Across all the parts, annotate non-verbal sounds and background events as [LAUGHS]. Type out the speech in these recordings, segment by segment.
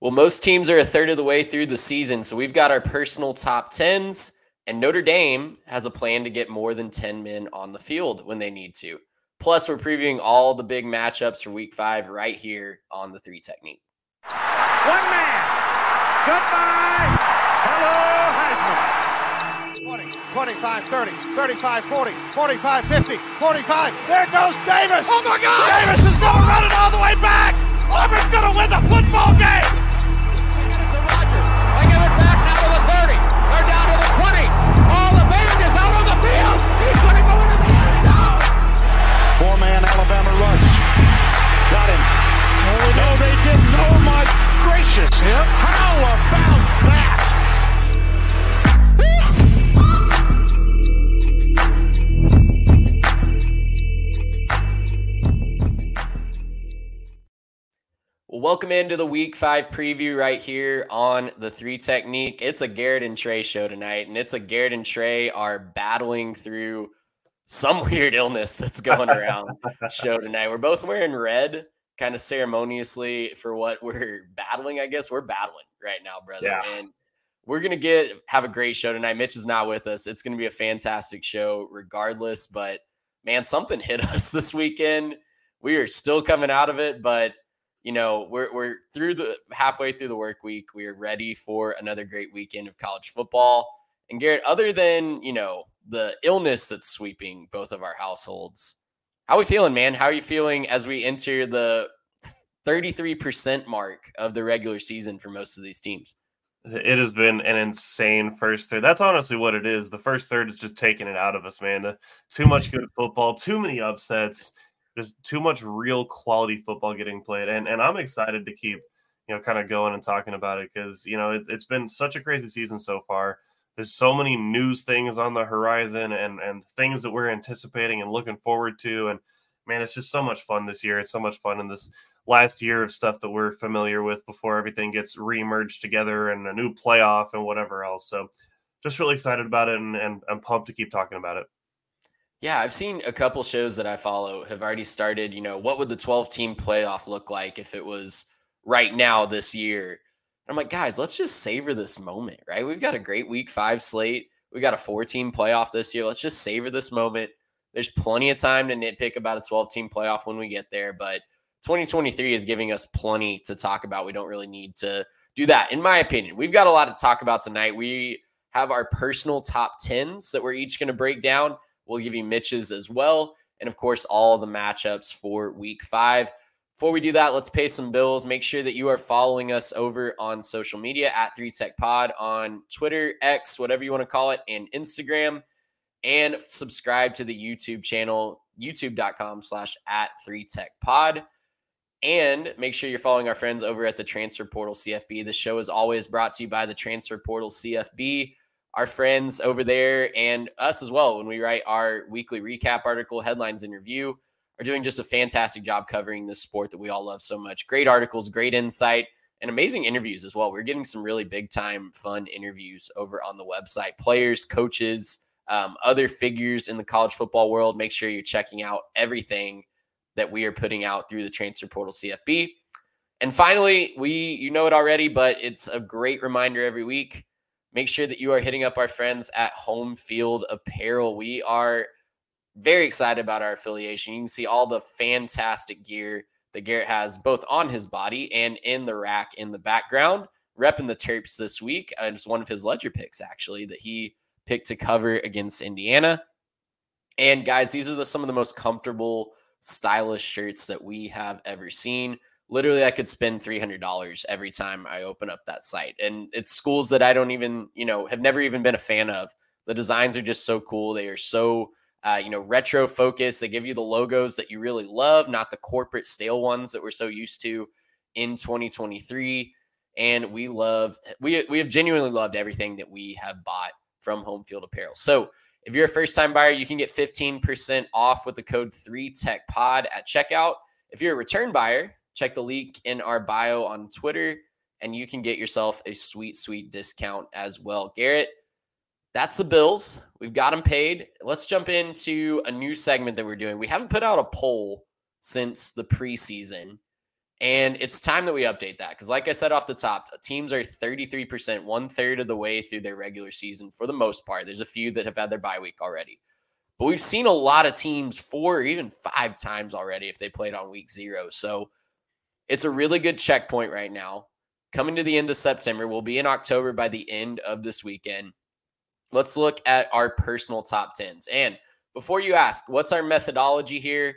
Well, most teams are a third of the way through the season, so we've got our personal top 10s, and Notre Dame has a plan to get more than 10 men on the field when they need to. Plus, we're previewing all the big matchups for week five right here on the three technique. One man. Goodbye. Hello, Heisman. 20, 25, 30, 35, 40, 45, 50, 45. There goes Davis. Oh my God. Davis is going to run it all the way back. Auburn's going to win the football game. Gracious. Yep. How about that? welcome into the week five preview right here on the three technique. It's a Garrett and Trey show tonight, and it's a Garrett and Trey are battling through some [LAUGHS] weird illness that's going around [LAUGHS] show tonight. We're both wearing red kind of ceremoniously for what we're battling. I guess we're battling right now, brother. Yeah. And we're gonna get have a great show tonight. Mitch is not with us. It's gonna be a fantastic show, regardless. But man, something hit [LAUGHS] us this weekend. We are still coming out of it, but you know we're we're through the halfway through the work week. We are ready for another great weekend of college football. And Garrett, other than you know the illness that's sweeping both of our households, how are we feeling, man? How are you feeling as we enter the 33% mark of the regular season for most of these teams? It has been an insane first third. That's honestly what it is. The first third is just taking it out of us, man. Too much good football, too many upsets, just too much real quality football getting played. And and I'm excited to keep, you know, kind of going and talking about it because you know it, it's been such a crazy season so far. There's so many news things on the horizon and and things that we're anticipating and looking forward to. And man, it's just so much fun this year. It's so much fun in this last year of stuff that we're familiar with before everything gets remerged together and a new playoff and whatever else. So just really excited about it and, and I'm pumped to keep talking about it. Yeah, I've seen a couple shows that I follow have already started, you know, what would the 12 team playoff look like if it was right now this year? I'm like, guys, let's just savor this moment, right? We've got a great week five slate. We got a four team playoff this year. Let's just savor this moment. There's plenty of time to nitpick about a 12 team playoff when we get there, but 2023 is giving us plenty to talk about. We don't really need to do that, in my opinion. We've got a lot to talk about tonight. We have our personal top 10s that we're each going to break down. We'll give you Mitch's as well. And of course, all the matchups for week five. Before we do that, let's pay some bills. Make sure that you are following us over on social media at 3Tech Pod on Twitter, X, whatever you want to call it, and Instagram. And subscribe to the YouTube channel, youtube.com slash at 3Tech Pod. And make sure you're following our friends over at the Transfer Portal CFB. The show is always brought to you by the Transfer Portal CFB. Our friends over there and us as well, when we write our weekly recap article, headlines, and review are doing just a fantastic job covering this sport that we all love so much. Great articles, great insight, and amazing interviews as well. We're getting some really big time, fun interviews over on the website. Players, coaches, um, other figures in the college football world. Make sure you're checking out everything that we are putting out through the Transfer Portal CFB. And finally, we you know it already, but it's a great reminder every week. Make sure that you are hitting up our friends at Homefield Apparel. We are very excited about our affiliation. You can see all the fantastic gear that Garrett has both on his body and in the rack in the background. Repping the Terps this week. Uh, it's one of his ledger picks, actually, that he picked to cover against Indiana. And guys, these are the, some of the most comfortable, stylish shirts that we have ever seen. Literally, I could spend $300 every time I open up that site. And it's schools that I don't even, you know, have never even been a fan of. The designs are just so cool. They are so uh, you know, retro focus. They give you the logos that you really love, not the corporate stale ones that we're so used to in 2023. And we love, we, we have genuinely loved everything that we have bought from Homefield Apparel. So if you're a first time buyer, you can get 15% off with the code 3TechPod at checkout. If you're a return buyer, check the link in our bio on Twitter and you can get yourself a sweet, sweet discount as well. Garrett, that's the Bills. We've got them paid. Let's jump into a new segment that we're doing. We haven't put out a poll since the preseason. And it's time that we update that because, like I said off the top, teams are 33%, one third of the way through their regular season for the most part. There's a few that have had their bye week already. But we've seen a lot of teams four or even five times already if they played on week zero. So it's a really good checkpoint right now. Coming to the end of September, we'll be in October by the end of this weekend. Let's look at our personal top tens. And before you ask, what's our methodology here?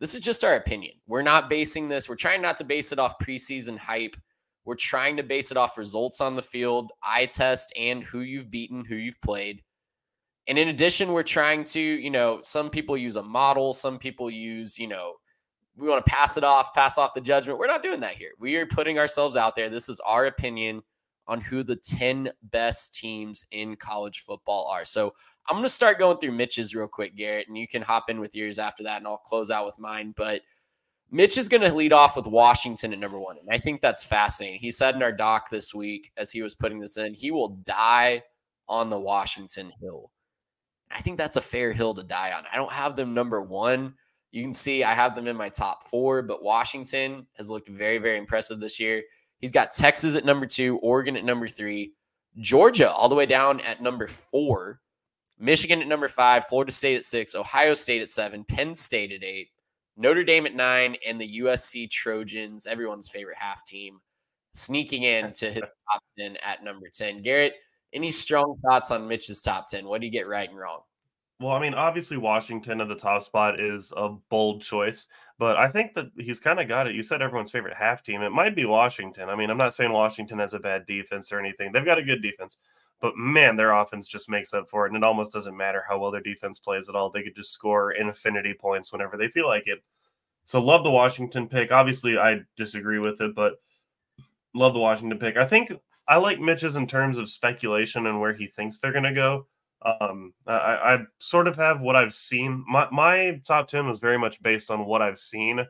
This is just our opinion. We're not basing this, we're trying not to base it off preseason hype. We're trying to base it off results on the field, eye test, and who you've beaten, who you've played. And in addition, we're trying to, you know, some people use a model, some people use, you know, we want to pass it off, pass off the judgment. We're not doing that here. We are putting ourselves out there. This is our opinion on who the 10 best teams in college football are. So I'm going to start going through Mitch's real quick, Garrett, and you can hop in with yours after that, and I'll close out with mine. But Mitch is going to lead off with Washington at number one. And I think that's fascinating. He said in our doc this week, as he was putting this in, he will die on the Washington Hill. I think that's a fair hill to die on. I don't have them number one. You can see I have them in my top four, but Washington has looked very, very impressive this year. He's got Texas at number two, Oregon at number three, Georgia all the way down at number four, Michigan at number five, Florida State at six, Ohio State at seven, Penn State at eight, Notre Dame at nine, and the USC Trojans, everyone's favorite half team, sneaking in to hit [LAUGHS] top 10 at number 10. Garrett, any strong thoughts on Mitch's top 10? What do you get right and wrong? Well, I mean, obviously Washington at the top spot is a bold choice, but I think that he's kind of got it. You said everyone's favorite half team. It might be Washington. I mean, I'm not saying Washington has a bad defense or anything. They've got a good defense, but man, their offense just makes up for it. And it almost doesn't matter how well their defense plays at all. They could just score infinity points whenever they feel like it. So love the Washington pick. Obviously, I disagree with it, but love the Washington pick. I think I like Mitch's in terms of speculation and where he thinks they're going to go. Um, I, I, sort of have what I've seen. My, my top 10 was very much based on what I've seen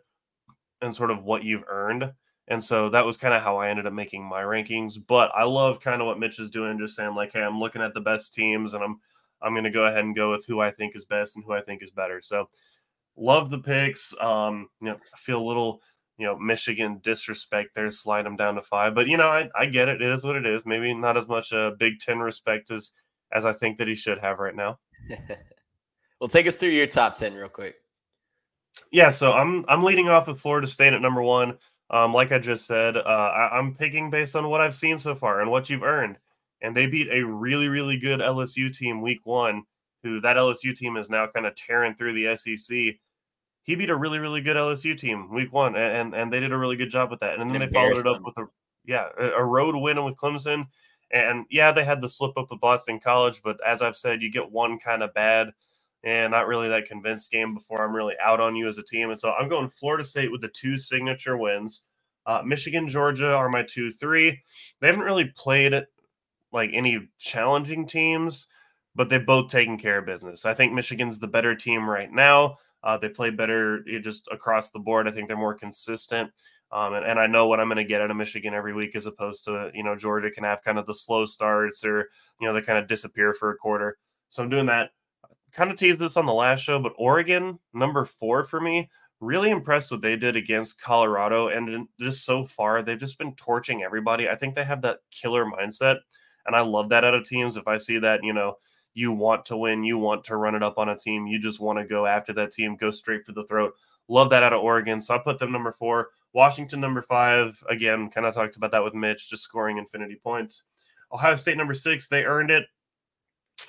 and sort of what you've earned. And so that was kind of how I ended up making my rankings. But I love kind of what Mitch is doing, just saying like, hey, I'm looking at the best teams and I'm I'm gonna go ahead and go with who I think is best and who I think is better. So love the picks. Um, you know, I feel a little, you know, Michigan disrespect there, slide them down to five. But you know, I, I get it. It is what it is. Maybe not as much a Big Ten respect as as I think that he should have right now. [LAUGHS] well, take us through your top ten real quick. Yeah, so I'm I'm leading off with Florida State at number one. Um, like I just said, uh, I, I'm picking based on what I've seen so far and what you've earned. And they beat a really, really good LSU team week one, who that LSU team is now kind of tearing through the SEC. He beat a really, really good LSU team week one, and and they did a really good job with that. And then they followed it up with a yeah a road win with Clemson and yeah, they had the slip up of Boston College, but as I've said, you get one kind of bad and not really that convinced game before I'm really out on you as a team. And so I'm going Florida State with the two signature wins. Uh, Michigan, Georgia are my two, three. They haven't really played like any challenging teams, but they've both taken care of business. I think Michigan's the better team right now. Uh, they play better eh, just across the board. I think they're more consistent. Um, and, and I know what I'm going to get out of Michigan every week, as opposed to you know Georgia can have kind of the slow starts or you know they kind of disappear for a quarter. So I'm doing that. Kind of teased this on the last show, but Oregon number four for me. Really impressed what they did against Colorado, and just so far they've just been torching everybody. I think they have that killer mindset, and I love that out of teams. If I see that, you know, you want to win, you want to run it up on a team, you just want to go after that team, go straight for the throat. Love that out of Oregon. So I put them number four. Washington number five. Again, kind of talked about that with Mitch, just scoring infinity points. Ohio State number six. They earned it.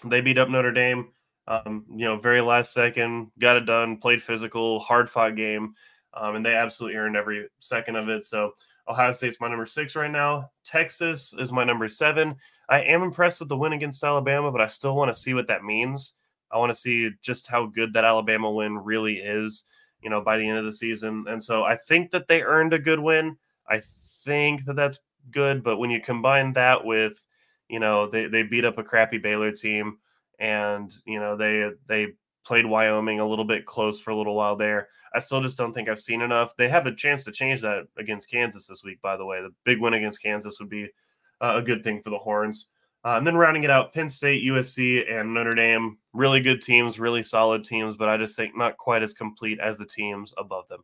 They beat up Notre Dame. Um, you know, very last second, got it done. Played physical, hard fought game, um, and they absolutely earned every second of it. So Ohio State's my number six right now. Texas is my number seven. I am impressed with the win against Alabama, but I still want to see what that means. I want to see just how good that Alabama win really is you know, by the end of the season. And so I think that they earned a good win. I think that that's good. But when you combine that with, you know, they, they beat up a crappy Baylor team and, you know, they, they played Wyoming a little bit close for a little while there. I still just don't think I've seen enough. They have a chance to change that against Kansas this week, by the way. The big win against Kansas would be uh, a good thing for the Horns. Uh, and then rounding it out, Penn State, USC, and Notre Dame, really good teams, really solid teams, but I just think not quite as complete as the teams above them.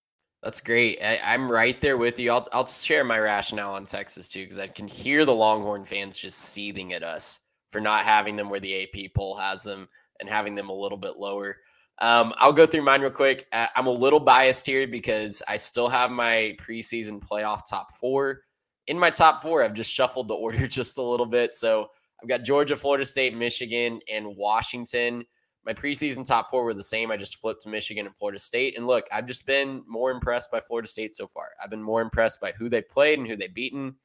That's great. I, am right there with you. I'll, I'll share my rationale on Texas too, because I can hear the Longhorn fans just seething at us for not having them where the AP poll has them and having them a little bit lower. Um, I'll go through mine real quick. I'm a little biased here because I still have my preseason playoff top four. In my top four, I've just shuffled the [LAUGHS] order just a little bit. So I've got Georgia, Florida State, Michigan, and Washington my preseason top four were the same. I just flipped to Michigan and Florida State. And look, I've just been more impressed by Florida State so far. I've been more impressed by who they played and who they beaten.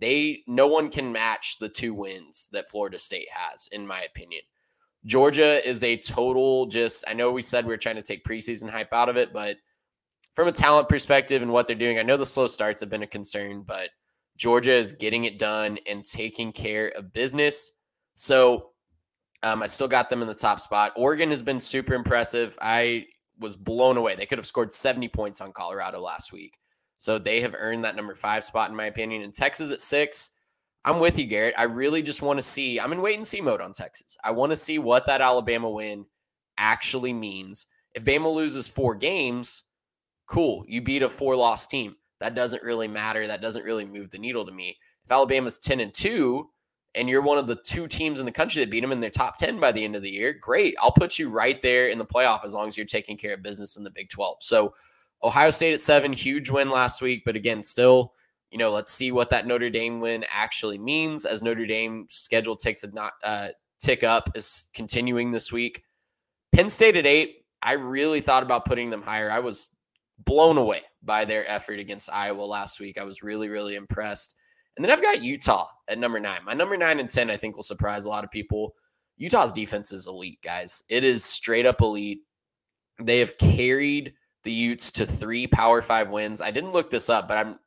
They no one can match the two wins that Florida State has, in my opinion. Georgia is a total just I know we said we are trying to take preseason hype out of it, but from a talent perspective and what they're doing, I know the slow starts have been a concern, but Georgia is getting it done and taking care of business. So um, I still got them in the top spot. Oregon has been super impressive. I was blown away. They could have scored 70 points on Colorado last week. So they have earned that number five spot, in my opinion. And Texas at six, I'm with you, Garrett. I really just want to see, I'm in wait and see mode on Texas. I want to see what that Alabama win actually means. If Bama loses four games, cool. You beat a four loss team. That doesn't really matter. That doesn't really move the needle to me. If Alabama's 10 and 2, and you're one of the two teams in the country that beat them in their top 10 by the end of the year, great. I'll put you right there in the playoff as long as you're taking care of business in the Big 12. So, Ohio State at seven, huge win last week. But again, still, you know, let's see what that Notre Dame win actually means as Notre Dame schedule takes a not, uh, tick up, is continuing this week. Penn State at eight, I really thought about putting them higher. I was blown away by their effort against Iowa last week. I was really, really impressed. And then I've got Utah at number nine. My number nine and 10, I think, will surprise a lot of people. Utah's defense is elite, guys. It is straight up elite. They have carried the Utes to three Power Five wins. I didn't look this up, but I'm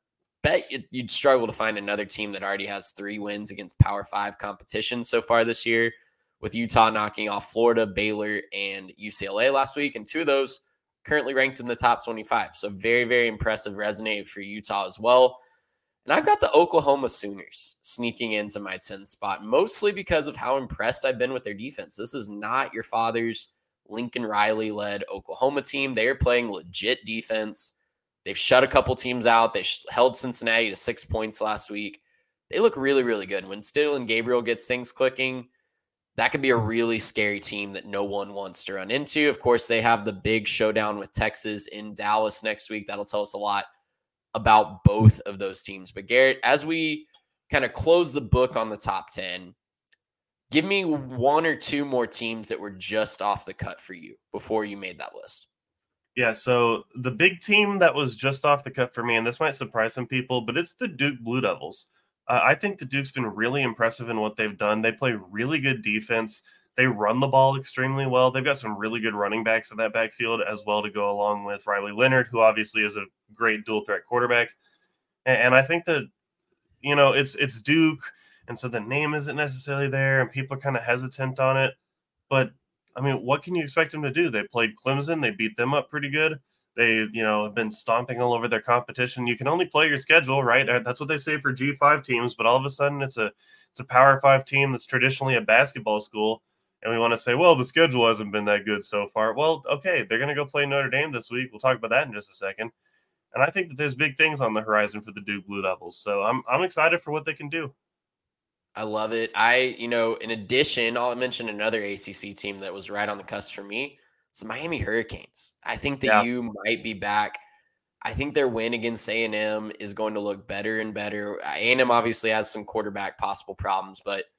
bet you'd struggle to find another team that already has three wins against Power Five competition so far this year. With Utah knocking off Florida, Baylor, and UCLA last week, and two of those currently ranked in the top 25. So very, very impressive resume for Utah as well. And I've got the Oklahoma Sooners sneaking into my 10 spot, mostly because of how impressed I've been with their defense. This is not your father's Lincoln Riley led Oklahoma team. They are playing legit defense. They've shut a couple teams out. They held Cincinnati to six points last week. They look really, really good. When Dillon Gabriel gets things clicking, that could be a really scary team that no one wants to run into. Of course, they have the big showdown with Texas in Dallas next week. That'll tell us a lot about both of those teams. But Garrett, as we kind of close the book on the top 10, give me one or two more teams that were just off the cut for you before you made that list. Yeah, so the big team that was just off the cut for me, and this might surprise some people, but it's the Duke Blue Devils. Uh, I think the Duke's been really impressive in what they've done. They play really good defense. They run the ball extremely well. They've got some really good running backs in that backfield as well to go along with Riley Leonard, who obviously is a great dual threat quarterback. And, and I think that you know it's it's Duke, and so the name isn't necessarily there, and people are kind of hesitant on it. But I mean, what can you expect them to do? They played Clemson, they beat them up pretty good. They, you know, have been stomping all over their competition. You can only play your schedule, right? That's what they say for G5 teams, but all of a sudden it's a it's a Power 5 team that's traditionally a basketball school and we want to say, well, the schedule hasn't been that good so far. Well, okay, they're going to go play Notre Dame this week. We'll talk about that in just a second. And I think that there's big things on the horizon for the Duke Blue Devils. So I'm I'm excited for what they can do. I love it. I, you know, in addition, I'll mention another ACC team that was right on the cusp for me. It's the Miami Hurricanes. I think that yeah. you might be back. I think their win against A&M is going to look better and better. A&M obviously has some quarterback possible problems, but –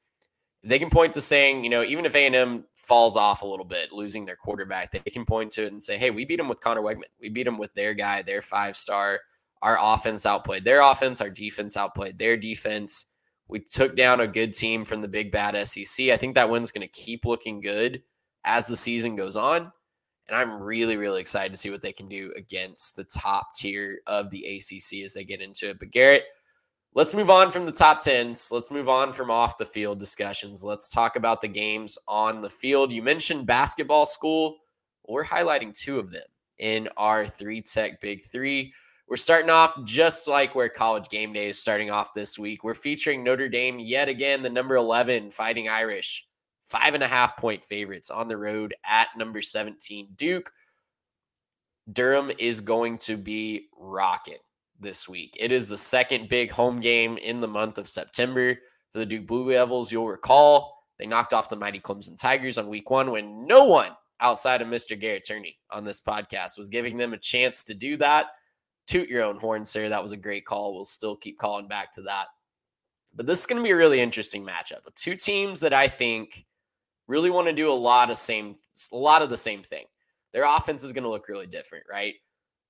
they can point to saying, you know, even if A&M falls off a little bit, losing their quarterback, they can point to it and say, hey, we beat them with Conner Weigman. We beat them with their guy, their five star. Our offense outplayed their offense. Our defense outplayed their defense. We took down a good team from the big bad SEC. I think that win's going to keep looking good as the season goes on. And I'm really, really excited to see what they can do against the top tier of the ACC as they get into it. But Garrett, let's move on from the top 10s. Let's move on from off the field discussions. Let's talk about the games on the field. You mentioned basketball school. We're highlighting two of them in our three tech big three. We're starting off just like where college game day is starting off this week. We're featuring Notre Dame yet again, the number 11 Fighting Irish, five and a half point favorites on the road at number 17 Duke. Durham is going to be rocking this week. It is the second big home game in the month of September for the Duke Blue Devils. You'll recall they knocked off the mighty Clemson Tigers on week one when no one outside of Mr. Garrett Turney on this podcast was giving them a chance to do that toot your own horn, sir. That was a great call. We'll still keep calling back to that. But this is going to be a really interesting matchup two teams that I think really want to do a lot of same a lot of the same thing. Their offense is going to look really different, right?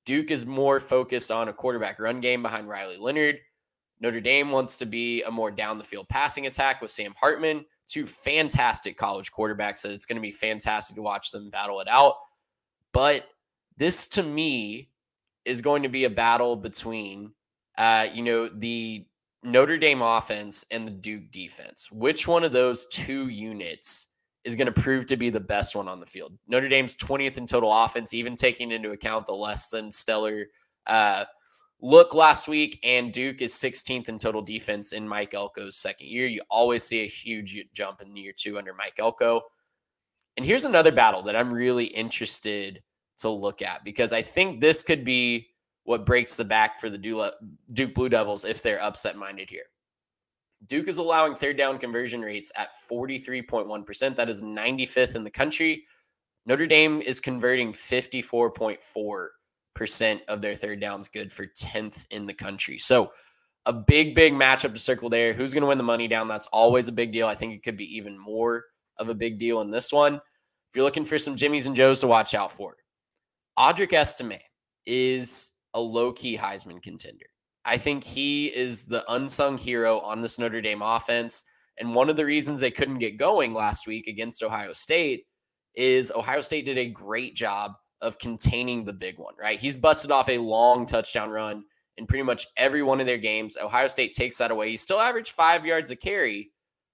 Duke is more focused on a quarterback run game behind Riley Leonard. Notre Dame wants to be a more down the field passing attack with Sam Hartman, two fantastic college quarterbacks. So it's going to be fantastic to watch them battle it out. But this to me is going to be a battle between, uh, you know, the Notre Dame offense and the Duke defense. Which one of those two units is going to prove to be the best one on the field? Notre Dame's 20th in total offense, even taking into account the less than stellar uh, look last week, and Duke is 16th in total defense in Mike Elko's second year. You always see a huge jump in year two under Mike Elko. And here's another battle that I'm really interested to look at because I think this could be what breaks the back for the Duke Blue Devils if they're upset minded here. Duke is allowing third down conversion rates at 43.1%. That is 95th in the country. Notre Dame is converting 54.4% of their third downs good for 10th in the country. So, a big, big matchup to circle there. Who's going to win the money down? That's always a big deal. I think it could be even more of a big deal in this one. If you're looking for some Jimmys and Joes to watch out for, Audric Estime is a low key Heisman contender. I think he is the unsung hero on this Notre Dame offense. And one of the reasons they couldn't get going last week against Ohio State is Ohio State did a great job of containing the big one, right? He's busted off a long touchdown run in pretty much every one of their games. Ohio State takes that away. He still averaged five yards a carry,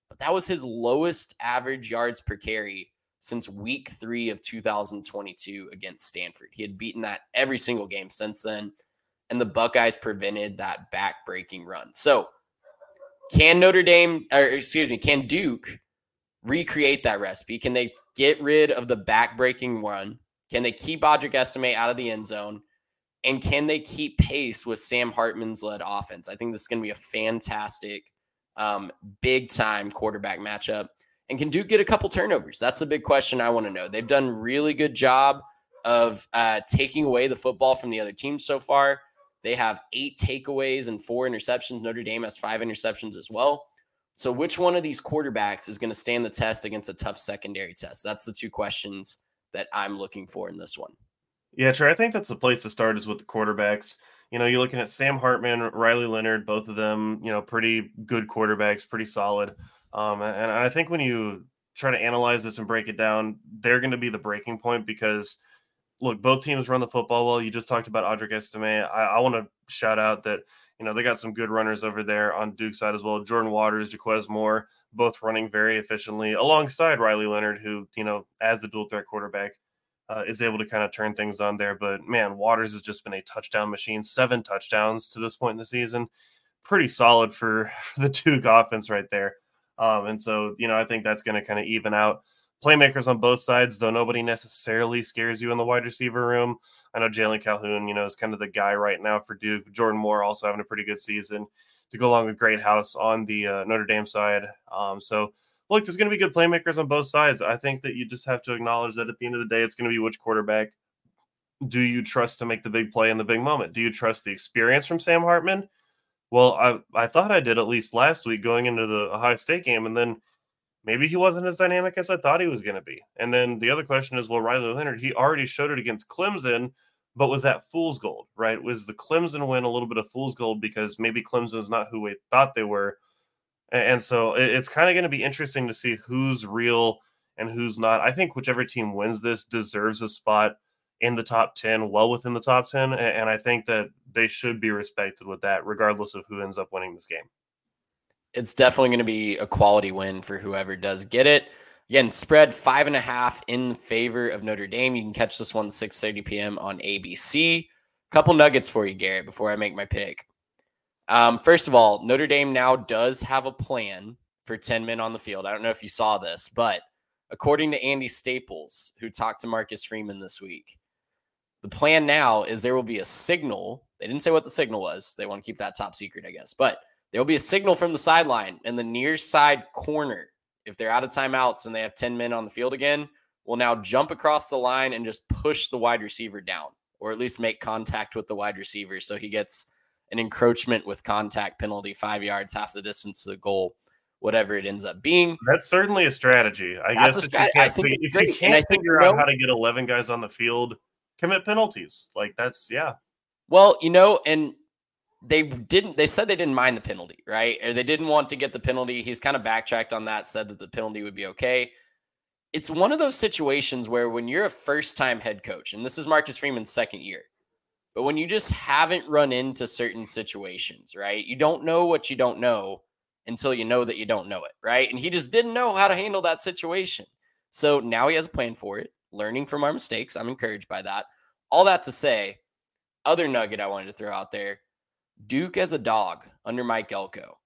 but that was his lowest average yards per carry since week three of 2022 against Stanford. He had beaten that every single game since then, and the Buckeyes prevented that back-breaking run. So, can Notre Dame, or excuse me, can Duke recreate that recipe? Can they get rid of the back-breaking run? Can they keep Audric Estime out of the end zone? And can they keep pace with Sam Hartman's led offense? I think this is going to be a fantastic, um, big time quarterback matchup. And can Duke get a couple turnovers? That's a big question I want to know. They've done really good job of uh, taking away the football from the other teams so far. They have eight takeaways and four interceptions. Notre Dame has five interceptions as well. So, which one of these quarterbacks is going to stand the test against a tough secondary test? That's the two questions that I'm looking for in this one. Yeah, Trey, I think that's the place to start is with the quarterbacks. You know, you're looking at Sam Hartman, Riley Leonard, both of them, you know, pretty good quarterbacks, pretty solid. Um, and I think when you try to analyze this and break it down, they're going to be the breaking point because look, both teams run the football well. You just talked about Audric Estime. I, I want to shout out that you know they got some good runners over there on Duke's side as well. Jordan Waters, Jaquez Moore, both running very efficiently alongside Riley Leonard, who you know as the dual threat quarterback uh, is able to kind of turn things on there. But man, Waters has just been a touchdown machine. Seven touchdowns to this point in the season, pretty solid for, [LAUGHS] for the Duke offense right there. Um, and so, you know, I think that's going to kind of even out playmakers on both sides, though nobody necessarily scares you in the wide receiver room. I know Jalon Calhoun, you know, is kind of the guy right now for Duke. Jordan Moore also having a pretty good season to go along with Greathouse on the uh, Notre Dame side. Um, so, look, there's going to be good playmakers on both sides. I think that you just have to acknowledge that at the end of the day, it's going to be which quarterback do you trust to make the big play in the big moment? Do you trust the experience from Sam Hartman? Well, I I thought I did at least last week going into the Ohio State game, and then maybe he wasn't as dynamic as I thought he was going to be. And then the other question is, well, Riley Leonard, he already showed it against Clemson, but was that fool's gold, right? Was the Clemson win a little bit of fool's gold because maybe Clemson is not who we thought they were? And so it's kind of going to be interesting to see who's real and who's not. I think whichever team wins this deserves a spot in the top 10, well within the top 10. And I think that they should be respected with that, regardless of who ends up winning this game. It's definitely going to be a quality win for whoever does get it. Again, spread five and a half in favor of Notre Dame. You can catch this one 6:30 p.m. on ABC. Couple nuggets for you, Garrett, before I make my pick. Um, first of all, Notre Dame now does have a plan for 10 men on the field. I don't know if you saw this, but according to Andy Staples, who talked to Marcus Freeman this week, the plan now is there will be a signal. They didn't say what the signal was. They want to keep that top secret, I guess. But there will be a signal from the sideline in the near side corner. If they're out of timeouts and they have 10 men on the field again, will now jump across the line and just push the wide receiver down, or at least make contact with the wide receiver. So he gets an encroachment with contact penalty, five yards, half the distance to the goal, whatever it ends up being. That's certainly a strategy. I That's guess if, you can't, if you can't figure out how to get 11 guys on the field commit penalties. Like that's yeah. Well, you know, and they didn't they said they didn't mind the penalty, right? Or they didn't want to get the penalty. He's kind of backtracked on that, said that the penalty would be okay. It's one of those situations where when you're a first-time head coach, and this is Marcus Freeman's second year, but when you just haven't run into certain situations, right? You don't know what you don't know until you know that you don't know it, right? And he just didn't know how to handle that situation. So now he has a plan for it learning from our mistakes. I'm encouraged by that. All that to say, other nugget I wanted to throw out there Duke as a dog under Mike Elko.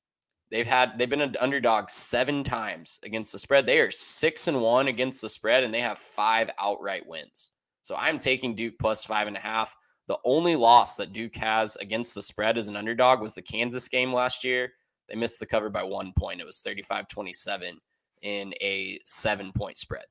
They've had they've been an underdog seven times against the spread. They are six and one against the spread, and they have five outright wins. So I'm taking Duke plus five and a half. The only loss that Duke has against the spread as an underdog was the Kansas game last year. They missed the cover by one point. It was 35 27 in a seven point spread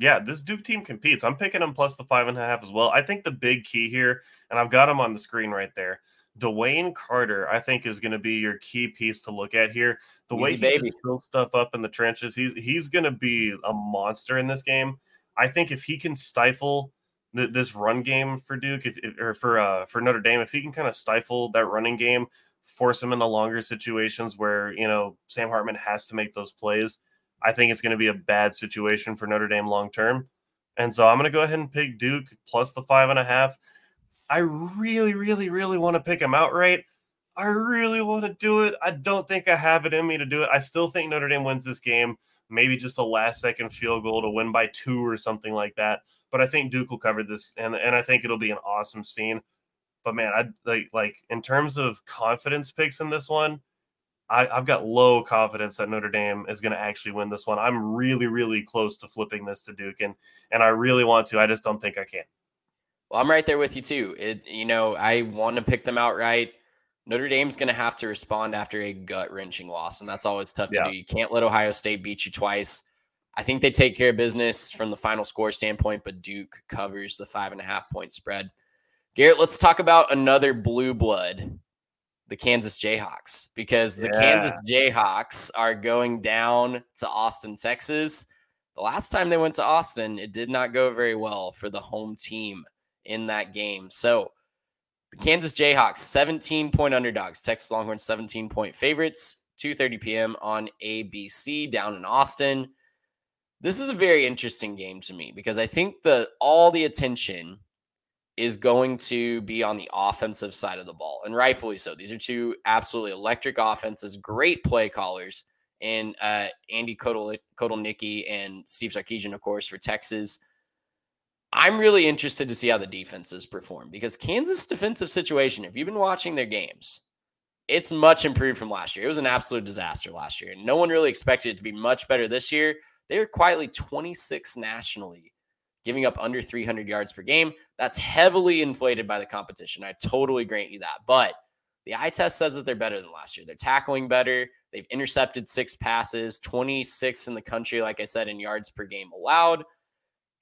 yeah, this Duke team competes. I'm picking them plus the five and a half as well. I think the big key here, and I've got them on the screen right there. DeWayne Carter, I think, is going to be your key piece to look at here. The Easy way he baby. fills stuff up in the trenches, he's he's going to be a monster in this game. I think if he can stifle th- this run game for Duke, if, if, or for uh, for Notre Dame, if he can kind of stifle that running game, force him into longer situations where you know Sam Hartman has to make those plays I think it's going to be a bad situation for Notre Dame long term. And so I'm going to go ahead and pick Duke plus the five and a half. I really, really, really want to pick them outright. I really want to do it. I don't think I have it in me to do it. I still think Notre Dame wins this game. Maybe just a last second field goal to win by two or something like that. But I think Duke will cover this, and, and I think it'll be an awesome scene. But man, I like like in terms of confidence picks in this one, I, have got low confidence that Notre Dame is going to actually win this one. I'm really, really close to flipping this to Duke, and and I really want to. I just don't think I can. Well, I'm right there with you too. It, you know, I want to pick them outright. Notre Dame's going to have to respond after a gut wrenching loss, and that's always tough yeah. to do. You can't let Ohio State beat you twice. I think they take care of business from the final score standpoint, but Duke covers the five and a half point spread. Garrett, let's talk about another blue blood the Kansas Jayhawks because the yeah. Kansas Jayhawks are going down to Austin, Texas. The last time they went to Austin, it did not go very well for the home team in that game. So the Kansas Jayhawks, 17 point underdogs, Texas Longhorns, 17 point favorites, 2:30 p.m. on ABC down in Austin. This is a very interesting game to me because I think the all the attention is going to be on the offensive side of the ball, and rightfully so. These are two absolutely electric offenses, great play callers, and uh, Andy Kotelnicki and Steve Sarkisian, of course, for Texas. I'm really interested to see how the defenses perform because Kansas' defensive situation, if you've been watching their games, it's much improved from last year. It was an absolute disaster last year. and No one really expected it to be much better this year. They were quietly 26 nationally giving up under 300 yards per game. That's heavily inflated by the competition. I totally grant you that. But the eye test says that they're better than last year. They're tackling better. They've intercepted six passes, 26 in the country, like I said, in yards per game allowed.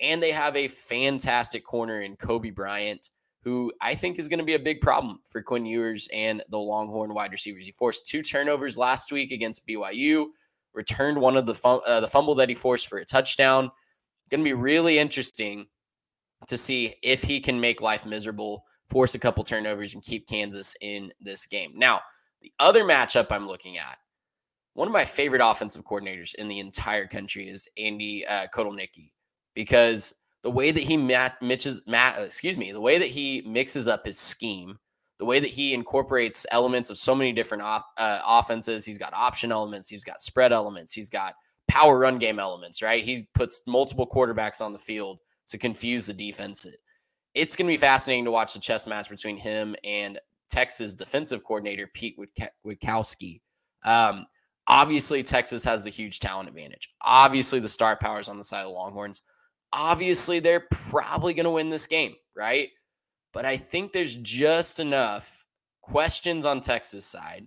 And they have a fantastic corner in Cobee Bryant, who I think is going to be a big problem for Quinn Ewers and the Longhorn wide receivers. He forced two turnovers last week against BYU, returned one of the, fum- uh, the fumble that he forced for a touchdown. Going to be really interesting to see if he can make life miserable, force a couple turnovers, and keep Kansas in this game. Now, the other matchup I'm looking at one of my favorite offensive coordinators in the entire country is Andy uh, Kotelnicki because the way that he mat, mitches, mat, excuse me, the way that he mixes up his scheme, the way that he incorporates elements of so many different off, uh, offenses. He's got option elements, he's got spread elements, he's got power run game elements, right? He puts multiple quarterbacks on the field to confuse the defense. It's going to be fascinating to watch the chess match between him and Texas defensive coordinator Pete Kwiatkowski. Um, obviously, Texas has the huge talent advantage. Obviously, the star powers on the side of the Longhorns. Obviously, they're probably going to win this game, right? But I think there's just enough questions on Texas side.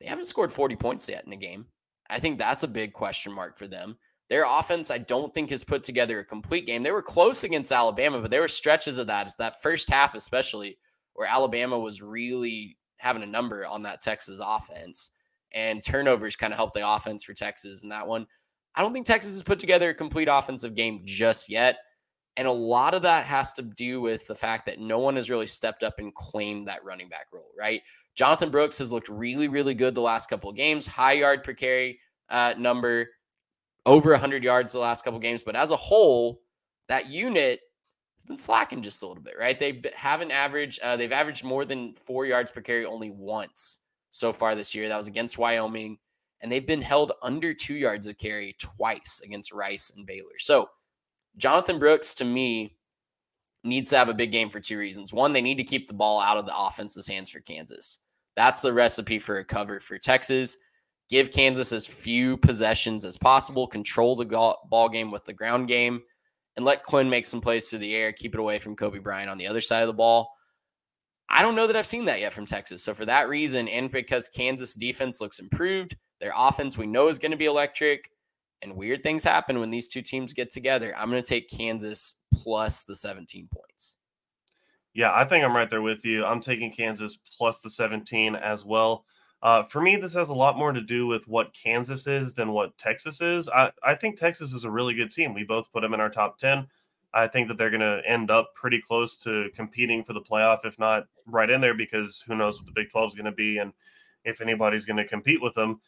They haven't scored 40 points yet in a game. I think that's a big question mark for them. Their offense, I don't think, has put together a complete game. They were close against Alabama, but there were stretches of that. It's that first half, especially, where Alabama was really having a number on that Texas offense. And turnovers kind of helped the offense for Texas in that one. I don't think Texas has put together a complete offensive game just yet. And a lot of that has to do with the fact that no one has really stepped up and claimed that running back role, right? Jonathan Brooks has looked really, really good the last couple of games, high yard per carry uh, number, over 100 yards the last couple of games. But as a whole, that unit has been slacking just a little bit, right? They haven't averaged, uh, they've averaged more than four yards per carry only once so far this year. That was against Wyoming. And they've been held under two yards of carry twice against Rice and Baylor. So, Jonathan Brooks, to me, needs to have a big game for two reasons. One, they need to keep the ball out of the offense's hands for Kansas. That's the recipe for a cover for Texas. Give Kansas as few possessions as possible, control the ball game with the ground game, and let Quinn make some plays through the air, keep it away from Cobee Bryant on the other side of the ball. I don't know that I've seen that yet from Texas. So, for that reason, and because Kansas defense looks improved, their offense we know is going to be electric, and weird things happen when these two teams get together. I'm going to take Kansas plus the 17 points. Yeah, I think I'm right there with you. I'm taking Kansas plus the 17 as well. Uh, for me, this has a lot more to do with what Kansas is than what Texas is. I, I think Texas is a really good team. We both put them in our top 10. I think that they're going to end up pretty close to competing for the playoff, if not right in there, because who knows what the Big 12 is going to be and if anybody's going to compete with them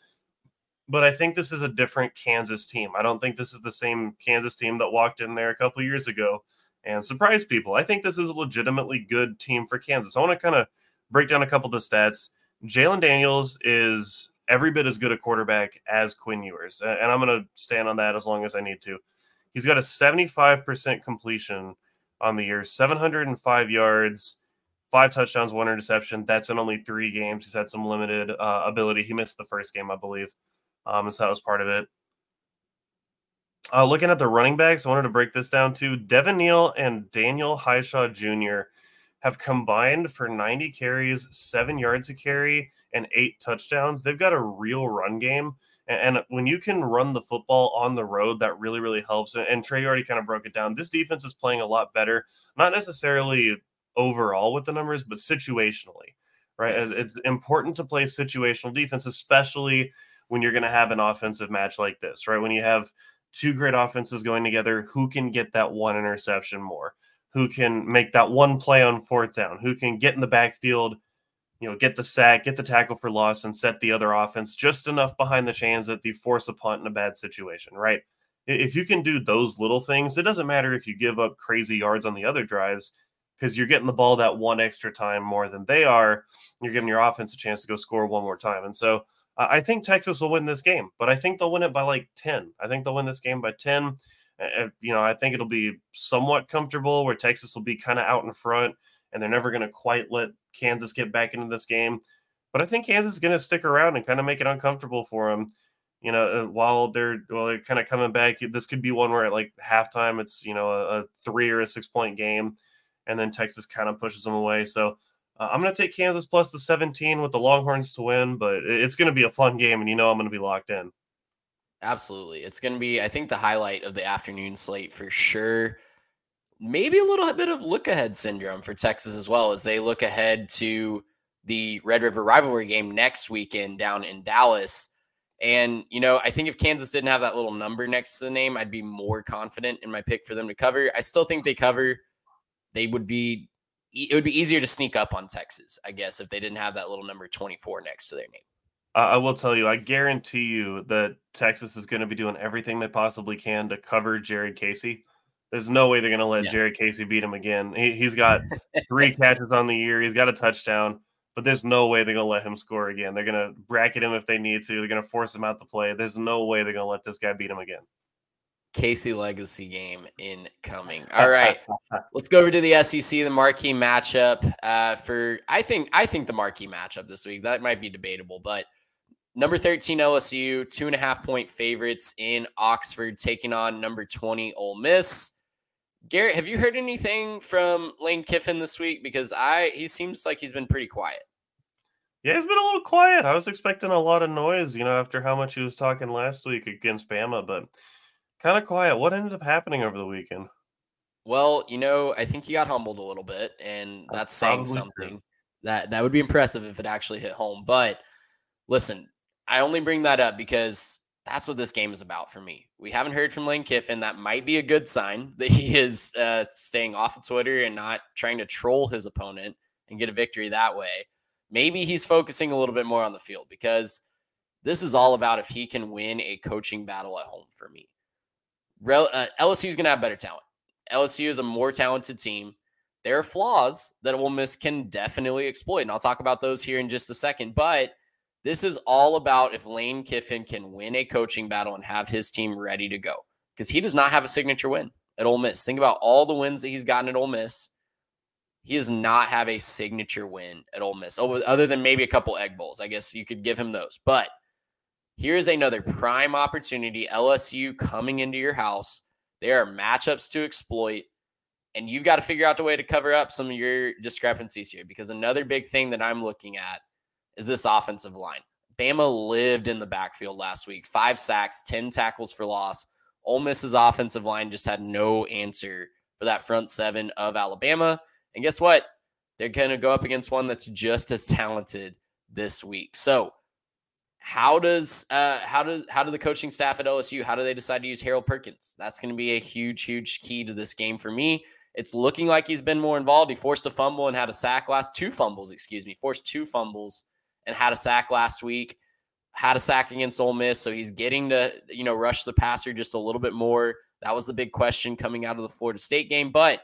but I think this is a different Kansas team. I don't think this is the same Kansas team that walked in there a couple years ago and surprised people. I think this is a legitimately good team for Kansas. I want to kind of break down a couple of the stats. Jalon Daniels is every bit as good a quarterback as Quinn Ewers, and I'm going to stand on that as long as I need to. He's got a 75% completion on the year, 705 yards, five touchdowns, one interception. That's in only three games. He's had some limited uh, ability. He missed the first game, I believe. Um, so that was part of it. Uh, looking at the running backs, I wanted to break this down too. Devin Neal and Daniel Hishaw Jr. have combined for 90 carries, seven yards a carry, and eight touchdowns. They've got a real run game. And, and when you can run the football on the road, that really, really helps. And, and Trey already kind of broke it down. This defense is playing a lot better, not necessarily overall with the numbers, but situationally, right? Yes. It's important to play situational defense, especially – when you're going to have an offensive match like this, right? When you have two great offenses going together, who can get that one interception more? Who can make that one play on fourth down? Who can get in the backfield, you know, get the sack, get the tackle for loss, and set the other offense just enough behind the chains that they force a punt in a bad situation, right? If you can do those little things, it doesn't matter if you give up crazy yards on the other drives because you're getting the ball that one extra time more than they are. You're giving your offense a chance to go score one more time. And so I think Texas will win this game, but I think they'll win it by like 10. I think they'll win this game by 10. Uh, you know, I think it'll be somewhat comfortable where Texas will be kind of out in front and they're never going to quite let Kansas get back into this game. But I think Kansas is going to stick around and kind of make it uncomfortable for them. You know, uh, while they're while they're kind of coming back, this could be one where at like halftime it's you know a, a three or a six point game, and then Texas kind of pushes them away. So uh, I'm going to take Kansas plus the 17 with the Longhorns to win, but it's going to be a fun game, and you know I'm going to be locked in. Absolutely. It's going to be, I think, the highlight of the afternoon slate for sure. Maybe a little bit of look ahead syndrome for Texas as well as they look ahead to the Red River rivalry game next weekend down in Dallas. And, you know, I think if Kansas didn't have that little number next to the name, I'd be more confident in my pick for them to cover. I still think they cover. They would be it would be easier to sneak up on Texas, I guess, if they didn't have that little number 24 next to their name. I will tell you, I guarantee you that Texas is going to be doing everything they possibly can to cover Jared Casey. There's no way they're going to let yeah. Jared Casey beat him again. He, has got three [LAUGHS] catches on the year. He's got a touchdown, but there's no way they're going to let him score again. They're going to bracket him if they need to. They're going to force him out to play. There's no way they're going to let this guy beat him again. Casey legacy game incoming. [LAUGHS] All right, let's go over to the SEC, the marquee matchup. Uh, for I think I think the marquee matchup this week that might be debatable, but number thirteen LSU two and a half point favorites in Oxford taking on number twenty Ole Miss. Garrett, have you heard anything from Lane Kiffin this week? Because I he seems like he's been pretty quiet. Yeah, he's been a little quiet. I was expecting a lot of noise, you know, after how much he was talking last week against Bama, but kind of quiet. What ended up happening over the weekend? Well, you know, I think he got humbled a little bit, and that's saying something. That that would be impressive if it actually hit home. But listen, I only bring that up because that's what this game is about for me. We haven't heard from Lane Kiffin. That might be a good sign that he is uh, staying off of Twitter and not trying to troll his opponent and get a victory that way. Maybe he's focusing a little bit more on the field because this is all about if he can win a coaching battle at home for me uh, LSU is going to have better talent. LSU is a more talented team. There are flaws that Ole Miss can definitely exploit, and I'll talk about those here in just a second. But this is all about if Lane Kiffin can win a coaching battle and have his team ready to go, because he does not have a signature win at Ole Miss. Think about all the wins that he's gotten at Ole Miss. He does not have a signature win at Ole Miss, other than maybe a couple Egg Bowls. I guess you could give him those, but Here's another prime opportunity. LSU coming into your house. There are matchups to exploit, and you've got to figure out the way to cover up some of your discrepancies here. Because another big thing that I'm looking at is this offensive line. Bama lived in the backfield last week, five sacks, 10 tackles for loss. Ole Miss's offensive line just had no answer for that front seven of Alabama. And guess what? They're going to go up against one that's just as talented this week. So, how does uh, how does how do the coaching staff at LSU how do they decide to use Harold Perkins? That's going to be a huge huge key to this game for me. It's looking like he's been more involved. He forced a fumble and had a sack last two fumbles, excuse me, forced two fumbles and had a sack last week. Had a sack against Ole Miss, so he's getting to you know rush the passer just a little bit more. That was the big question coming out of the Florida State game, but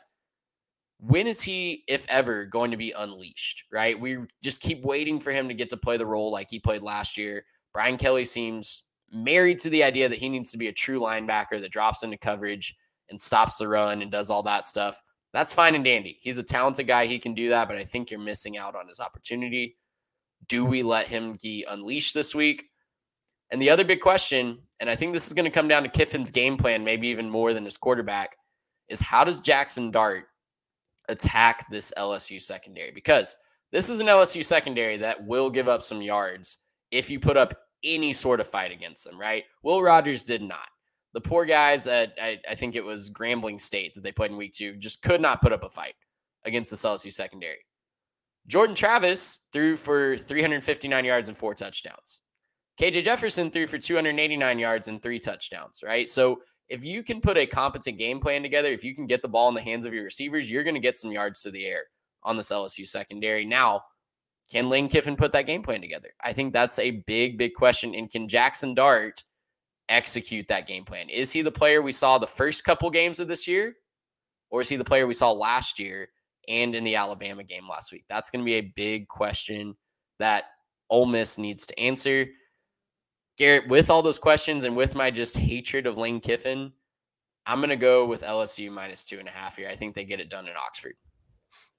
when is he, if ever, going to be unleashed? Right? We just keep waiting for him to get to play the role like he played last year. Brian Kelly seems married to the idea that he needs to be a true linebacker that drops into coverage and stops the run and does all that stuff. That's fine and dandy. He's a talented guy. He can do that, but I think you're missing out on his opportunity. Do we let him be unleashed this week? And the other big question, and I think this is going to come down to Kiffin's game plan, maybe even more than his quarterback, is how does Jackson Dart attack this LSU secondary because this is an LSU secondary that will give up some yards if you put up any sort of fight against them, right? Will Rogers did not. The poor guys at, I, I think it was Grambling State that they played in week two, just could not put up a fight against the LSU secondary. Jordan Travis threw for 359 yards and four touchdowns. KJ Jefferson threw for 289 yards and three touchdowns, right? So if you can put a competent game plan together, if you can get the ball in the hands of your receivers, you're going to get some yards to the air on this LSU secondary. Now, can Lane Kiffin put that game plan together? I think that's a big, big question. And can Jackson Dart execute that game plan? Is he the player we saw the first couple games of this year? Or is he the player we saw last year and in the Alabama game last week? That's going to be a big question that Ole Miss needs to answer. Garrett, with all those questions and with my just hatred of Lane Kiffin, I'm going to go with LSU minus two and a half here. I think they get it done in Oxford.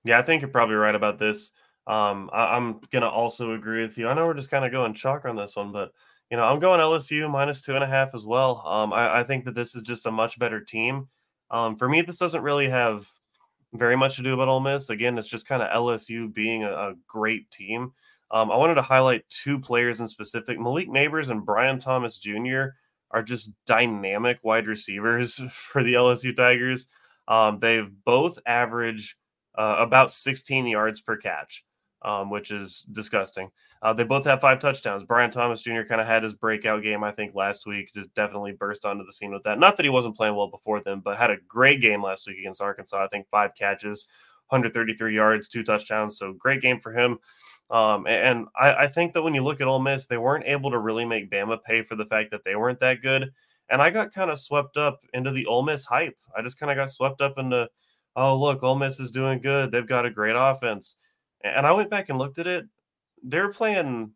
Yeah, I think you're probably right about this. Um, I, am going to also agree with you. I know we're just kind of going chalk on this one, but you know, I'm going LSU minus two and a half as well. Um, I, I, think that this is just a much better team. Um, for me, this doesn't really have very much to do about Ole Miss. Again, it's just kind of LSU being a, a great team. Um, I wanted to highlight two players in specific. Malik Nabers and Brian Thomas Jr. are just dynamic wide receivers [LAUGHS] for the LSU Tigers. Um, they've both average uh, about 16 yards per catch, um, which is disgusting. Uh, they both have five touchdowns. Brian Thomas Jr. kind of had his breakout game, I think, last week. Just definitely burst onto the scene with that. Not that he wasn't playing well before then, but had a great game last week against Arkansas. I think five catches, 133 yards, two touchdowns. So great game for him. Um, and I, I think that when you look at Ole Miss, they weren't able to really make Bama pay for the fact that they weren't that good. And I got kind of swept up into the Ole Miss hype. I just kind of got swept up into, oh look, Ole Miss is doing good. They've got a great offense. And I went back and looked at it. They're playing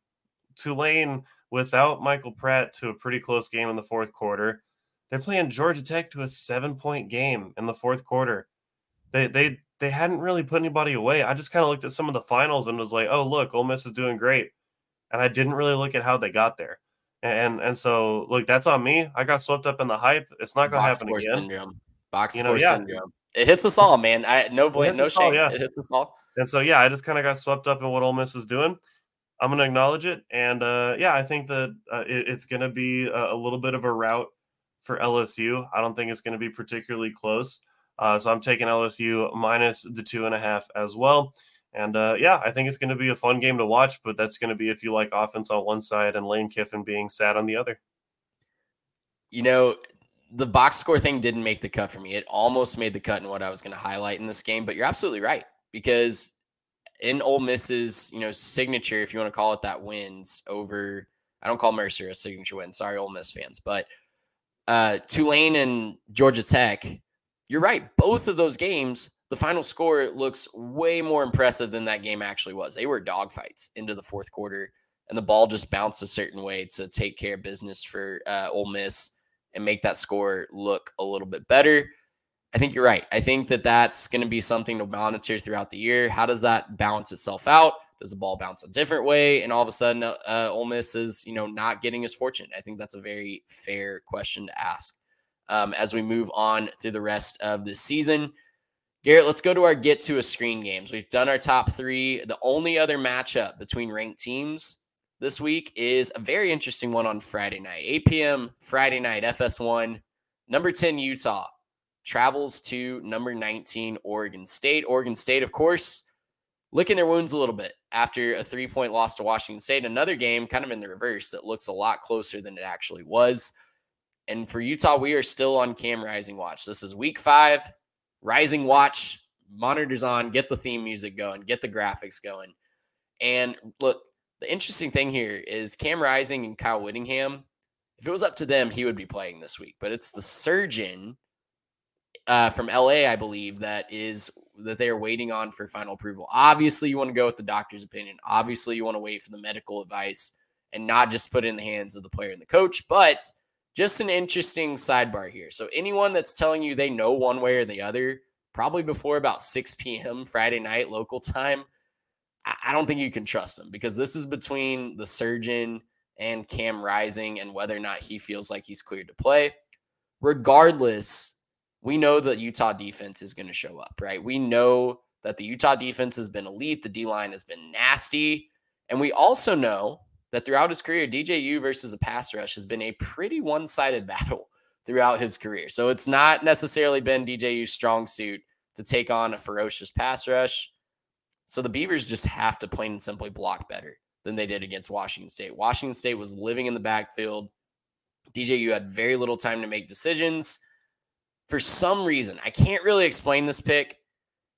Tulane without Michael Pratt to a pretty close game in the fourth quarter. They're playing Georgia Tech to a seven point game in the fourth quarter. They they they hadn't really put anybody away. I just kind of looked at some of the finals and was like, oh look, Ole Miss is doing great, and I didn't really look at how they got there. And and so look, that's on me. I got swept up in the hype. It's not going to happen again. Syndrome. Box You score yeah. syndrome. It hits us all, man. I no blame, no us all, shame. yeah. It hits us all. And so yeah, I just kind of got swept up in what Ole Miss is doing. I'm going to acknowledge it, and uh, yeah, I think that uh, it, it's going to be a, a little bit of a route for LSU. I don't think it's going to be particularly close. Uh, so I'm taking LSU minus the two and a half as well. And uh, yeah, I think it's going to be a fun game to watch, but that's going to be if you like offense on one side and Lane Kiffin being sad on the other. You know, the box score thing didn't make the cut for me. It almost made the cut in what I was going to highlight in this game, but you're absolutely right because in Ole Miss's, you know, signature, if you want to call it that, wins over. I don't call Mercer a signature win. Sorry, Ole Miss fans, but uh, Tulane and Georgia Tech. You're right. Both of those games, the final score looks way more impressive than that game actually was. They were dogfights into the fourth quarter, and the ball just bounced a certain way to take care of business for uh, Ole Miss and make that score look a little bit better. I think you're right. I think that that's going to be something to monitor throughout the year. How does that balance itself out? Does the ball bounce a different way? And all of a sudden, uh, Ole Miss is, you know, not getting his fortune? I think that's a very fair question to ask um, as we move on through the rest of the season. Garrett, let's go to our get to a screen games. We've done our top three. The only other matchup between ranked teams this week is a very interesting one on Friday night, 8 p.m. Friday night, FS1. Number 10, Utah travels to number 19, Oregon State. Oregon State, of course, licking their wounds a little bit after a three point loss to Washington State. Another game, kind of in the reverse, that looks a lot closer than it actually was. And for Utah, we are still on Cam Rising Watch. This is week five. Rising Watch, monitors on, get the theme music going, get the graphics going. And look, the interesting thing here is Cam Rising and Kyle Whittingham. If it was up to them, he would be playing this week. But it's the surgeon uh, from LA, I believe, that is that they are waiting on for final approval. Obviously, you want to go with the doctor's opinion. Obviously, you want to wait for the medical advice and not just put it in the hands of the player and the coach. But just an interesting sidebar here. So, anyone that's telling you they know one way or the other, probably before about 6 p.m. Friday night local time, I don't think you can trust them because this is between the surgeon and Cam Rising and whether or not he feels like he's cleared to play. Regardless, we know that Utah defense is going to show up, right? We know that the Utah defense has been elite. The D line has been nasty. And we also know that throughout his career, DJU versus a pass rush has been a pretty one sided [LAUGHS] battle throughout his career. So it's not necessarily been DJU's strong suit to take on a ferocious pass rush. So the Beavers just have to plain and simply block better than they did against Washington State. Washington State was living in the backfield. DJU had very little time to make decisions. For some reason, I can't really explain this pick.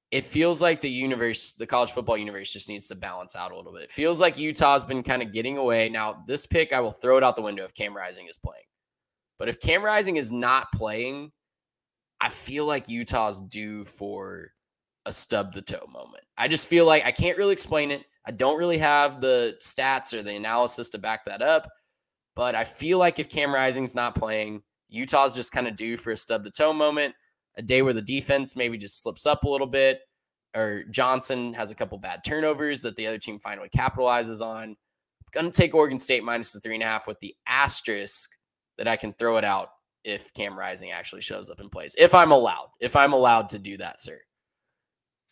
It feels like the universe, the college football universe, just needs to balance out a little bit. It feels like Utah's been kind of getting away. Now, this pick, I will throw it out the window if Cam Rising is playing. But if Cam Rising is not playing, I feel like Utah's due for a stub the toe moment. I just feel like I can't really explain it. I don't really have the stats or the analysis to back that up. But I feel like if Cam Rising's not playing, Utah's just kind of due for a stub the toe moment, a day where the defense maybe just slips up a little bit, or Johnson has a couple bad turnovers that the other team finally capitalizes on. I'm Gonna take Oregon State minus the three and a half with the asterisk that I can throw it out if Cam Rising actually shows up and plays. If I'm allowed, if I'm allowed to do that, sir.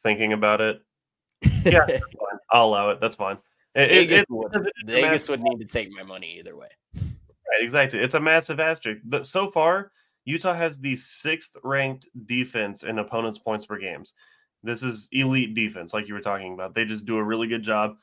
Thinking about it, [LAUGHS] yeah, fine. I'll allow it. That's fine. It- Vegas, it- would, Vegas massive- would need to take my money either way. Right, exactly. It's a massive asterisk. So far, Utah has the sixth ranked defense in opponents' points per games. This is elite defense, like you were talking about. They just do a really good job.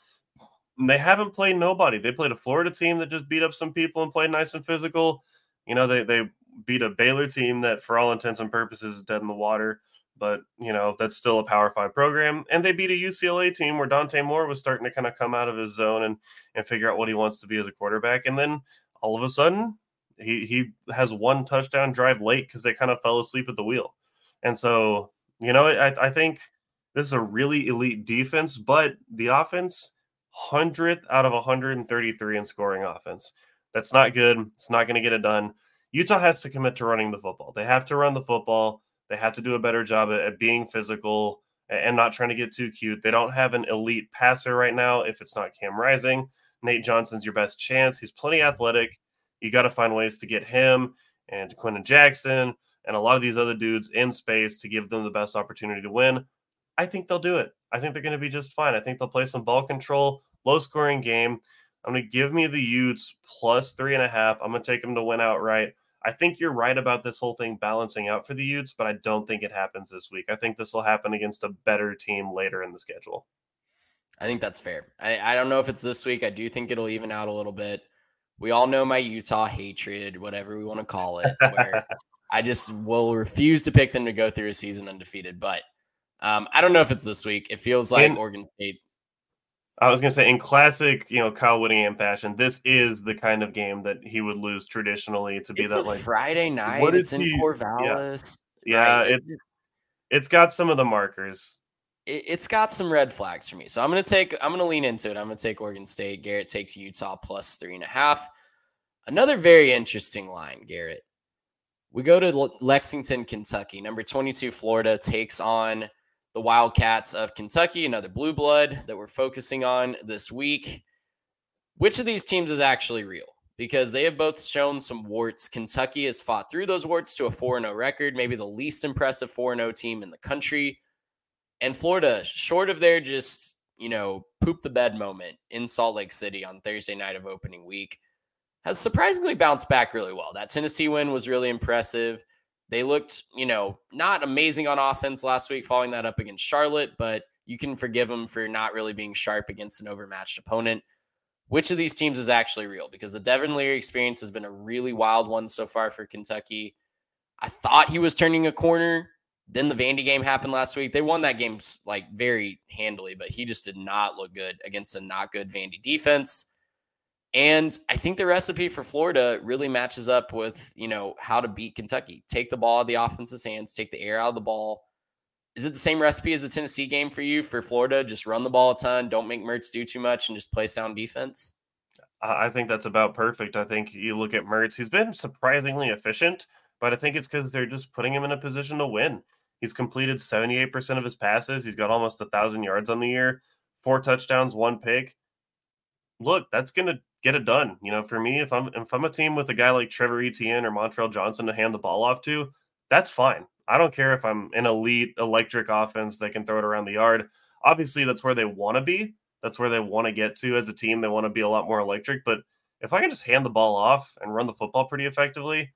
They haven't played nobody. They played a Florida team that just beat up some people and played nice and physical. You know, they they beat a Baylor team that, for all intents and purposes, is dead in the water. but you know that's still a Power Five program, and they beat a UCLA team where Dante Moore was starting to kind of come out of his zone and and figure out what he wants to be as a quarterback, and then all of a sudden he he has one touchdown drive late because they kind of fell asleep at the wheel, and so you know I I think this is a really elite defense, but the offense hundredth out of 133 in scoring offense. That's not good. It's not going to get it done. Utah has to commit to running the football. They have to run the football. They have to do a better job at, at being physical and not trying to get too cute. They don't have an elite passer right now. If it's not Cam Rising, Nate Johnson's your best chance. He's plenty athletic. You got to find ways to get him and Quenton Jackson and a lot of these other dudes in space to give them the best opportunity to win. I think they'll do it. I think they're going to be just fine. I think they'll play some ball control, low scoring game. I'm going to give me the Utes plus three and a half. I'm going to take them to win outright. I think you're right about this whole thing balancing out for the Utes, but I don't think it happens this week. I think this will happen against a better team later in the schedule. I think that's fair. I, I don't know if it's this week. I do think it'll even out a little bit. We all know my Utah hatred, whatever we want to call it, where [LAUGHS] I just will refuse to pick them to go through a season undefeated. But um, I don't know if it's this week. It feels like Oregon State I was going to say, in classic, you know, Kyle Whittingham fashion, this is the kind of game that he would lose traditionally to be it's that like Friday night. What it's in he, Corvallis. Yeah, right? it, it's got some of the markers. It, it's got some red flags for me. So I'm to take, I'm to lean into it. I'm to take Oregon State. Garrett takes Utah plus three and a half. Another very interesting line, Garrett. We go to Lexington, Kentucky. Number 22, Florida takes on the Wildcats of Kentucky, another blue blood that we're focusing on this week. Which of these teams is actually real? Because they have both shown some warts. Kentucky has fought through those warts to a 4 0 record, maybe the least impressive 4 0 team in the country. And Florida, short of their just, you know, poop the bed moment in Salt Lake City on Thursday night of opening week, has surprisingly bounced back really well. That Tennessee win was really impressive. They looked, you know, not amazing on offense last week, following that up against Charlotte, but you can forgive them for not really being sharp against an overmatched opponent. Which of these teams is actually real? Because the Devin Leary experience has been a really wild one so far for Kentucky. I thought he was turning a corner. Then the Vandy game happened last week. They won that game like very handily, but he just did not look good against a not good Vandy defense. And I think the recipe for Florida really matches up with, you know, how to beat Kentucky. Take the ball out of the offense's hands, take the air out of the ball. Is it the same recipe as the Tennessee game for you for Florida? Just run the ball a ton, don't make Mertz do too much, and just play sound defense? I think that's about perfect. I think you look at Mertz, he's been surprisingly efficient, but I think it's because they're just putting him in a position to win. He's completed 78% of his passes. He's got almost a thousand yards on the year, four touchdowns, one pick. Look, that's going to get it done. You know, for me, if I'm if I'm a team with a guy like Trevor Etienne or Montrell Johnson to hand the ball off to, that's fine. I don't care if I'm an elite electric offense that can throw it around the yard. Obviously, that's where they want to be. That's where they want to get to as a team. They want to be a lot more electric. But if I can just hand the ball off and run the football pretty effectively,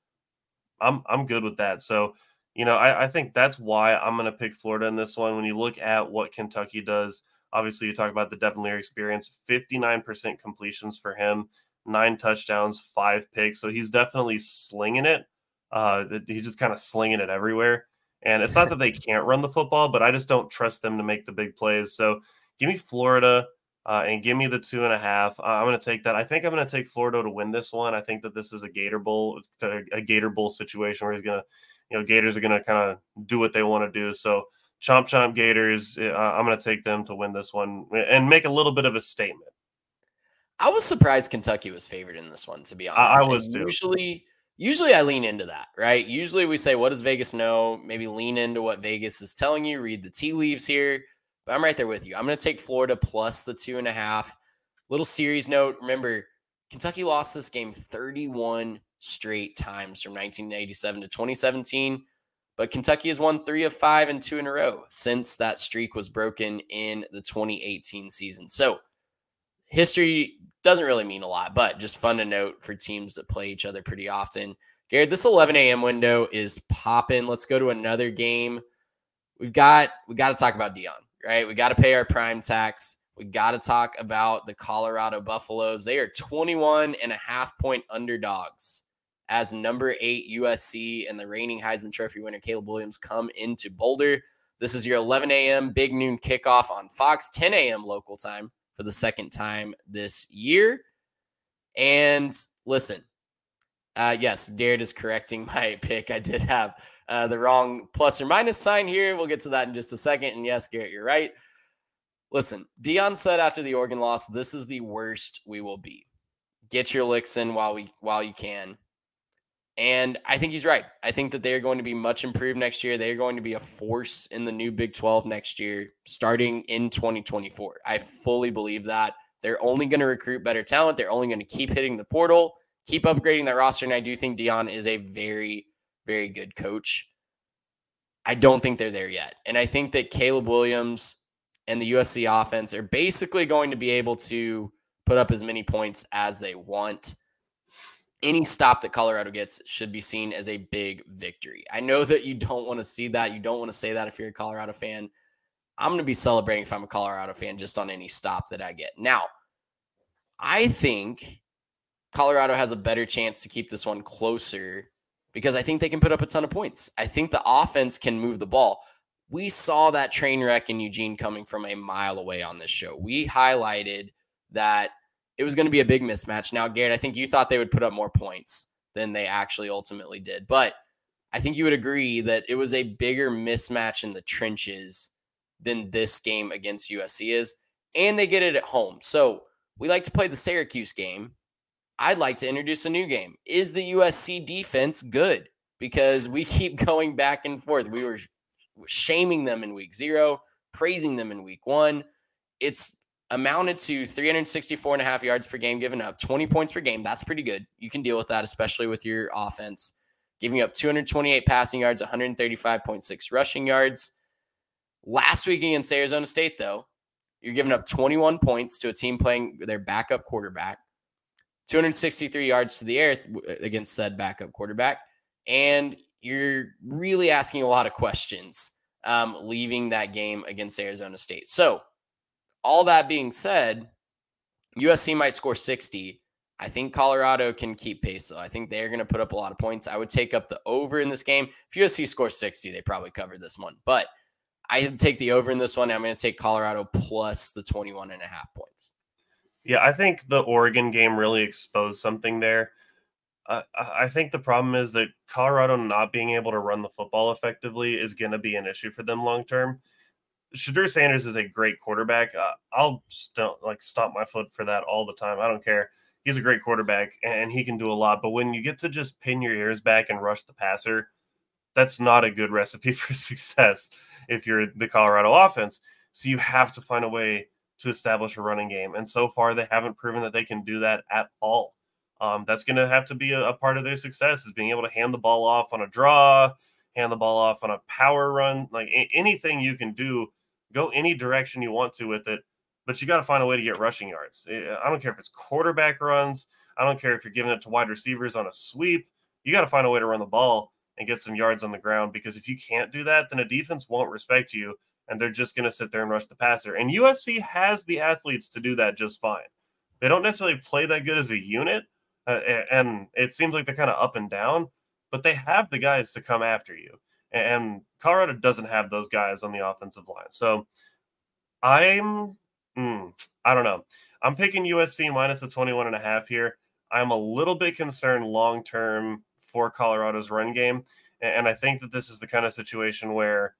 I'm I'm good with that. So, you know, I, I think that's why I'm going to pick Florida in this one. When you look at what Kentucky does, Obviously, you talk about the Devin Leary experience 59% completions for him, nine touchdowns, five picks. So he's definitely slinging it. Uh, he's just kind of slinging it everywhere. And it's not that they can't run the football, but I just don't trust them to make the big plays. So give me Florida uh, and give me the two and a half. Uh, I'm going to take that. I think I'm going to take Florida to win this one. I think that this is a Gator Bowl, a Gator Bowl situation where he's going to, you know, Gators are going to kind of do what they want to do. So Chomp Chomp Gators. Uh, I'm going to take them to win this one and make a little bit of a statement. I was surprised Kentucky was favored in this one, to be honest. I, I was too. Usually, usually I lean into that, right? Usually we say, what does Vegas know? Maybe lean into what Vegas is telling you, read the tea leaves here. But I'm right there with you. I'm going to take Florida plus the two and a half. Little series note. Remember, Kentucky lost this game 31 straight times from 1987 to 2017. But Kentucky has won three of five and two in a row since that streak was broken in the 2018 season. So history doesn't really mean a lot, but just fun to note for teams that play each other pretty often. Garrett, this 11 a.m. window is popping. Let's go to another game. We've got we got to talk about Deion, right? We got to pay our prime tax. We got to talk about the Colorado Buffaloes. They are 21 and a half point underdogs as number eight USC and the reigning Heisman Trophy winner Caleb Williams come into Boulder. This is your 11 a.m. big noon kickoff on Fox, 10 a.m. local time for the second time this year. And listen, uh, yes, Garrett is correcting [LAUGHS] my pick. I did have uh, the wrong plus or minus sign here. We'll get to that in just a second. And yes, Garrett, you're right. Listen, Deion said after the Oregon loss, this is the worst we will be. Get your licks in while we while you can. And I think he's right. I think that they're going to be much improved next year. They're going to be a force in the new Big 12 next year, starting in 2024. I fully believe that. They're only going to recruit better talent. They're only going to keep hitting the portal, keep upgrading that roster. And I do think Deion is a very, very good coach. I don't think they're there yet. And I think that Caleb Williams and the USC offense are basically going to be able to put up as many points as they want any stop that Colorado gets should be seen as a big victory. I know that you don't want to see that. You don't want to say that if you're a Colorado fan. I'm going to be celebrating if I'm a Colorado fan just on any stop that I get. Now, I think Colorado has a better chance to keep this one closer because I think they can put up a ton of points. I think the offense can move the ball. We saw that train wreck in Eugene coming from a mile away on this show. We highlighted that it was going to be a big mismatch. Now, Garrett, I think you thought they would put up more points than they actually ultimately did. But I think you would agree that it was a bigger mismatch in the trenches than this game against USC is. And they get it at home. So we like to play the Syracuse game. I'd like to introduce a new game. Is the USC defense good? Because we [LAUGHS] keep going back and forth. We were shaming them in week zero, praising them in week one. It's amounted to 364 and a half yards per game given up, 20 points per game. That's pretty good. You can deal with that, especially with your offense. Giving up 228 passing yards, 135.6 rushing yards. Last week against Arizona State, though, you're giving up 21 points to a team playing their backup quarterback, 263 yards to the air against said backup quarterback. And you're really asking a lot of questions um, leaving that game against Arizona State. So, all that being said, USC might score 60. I think Colorado can keep pace, though. I think they're going to put up a lot of points. I would take up the over in this game. If USC scores 60, they probably cover this one. But I take the over in this one. I'm going to take Colorado plus the 21 and a half points. Yeah, I think the Oregon game really exposed something there. Uh, I think the problem is that Colorado not being able to run the football effectively is going to be an issue for them long term. Shedeur Sanders is a great quarterback. Uh, I'll st- like stomp my foot for that all the time. I don't care. He's a great quarterback and he can do a lot. But when you get to just pin your ears back and rush the passer, that's not a good [LAUGHS] recipe for success if you're the Colorado offense. So you have to find a way to establish a running game. And so far, they haven't proven that they can do that at all. Um, that's going to have to be a, a, part of their success is being able to hand the ball off on a draw, hand the ball off on a power run, like a- anything you can do go any direction you want to with it, but you got to find a way to get rushing yards. Eh, I don't care if it's quarterback runs. I don't care if you're giving it to wide receivers on a sweep. You got to find a way to run the ball and get some yards on the ground because if you can't do that, then a defense won't respect you and they're just going to sit there and rush the passer. And USC has the athletes to do that just fine. They don't necessarily play that good as a unit, uh, and it seems like they're kind of up and down, but they have the guys to come after you and Colorado doesn't have those guys on the offensive line. So I'm, mm, I don't know. I'm picking USC minus the 21 and a half here. I'm a little bit concerned long term for Colorado's run game. And I think that this is the kind of situation where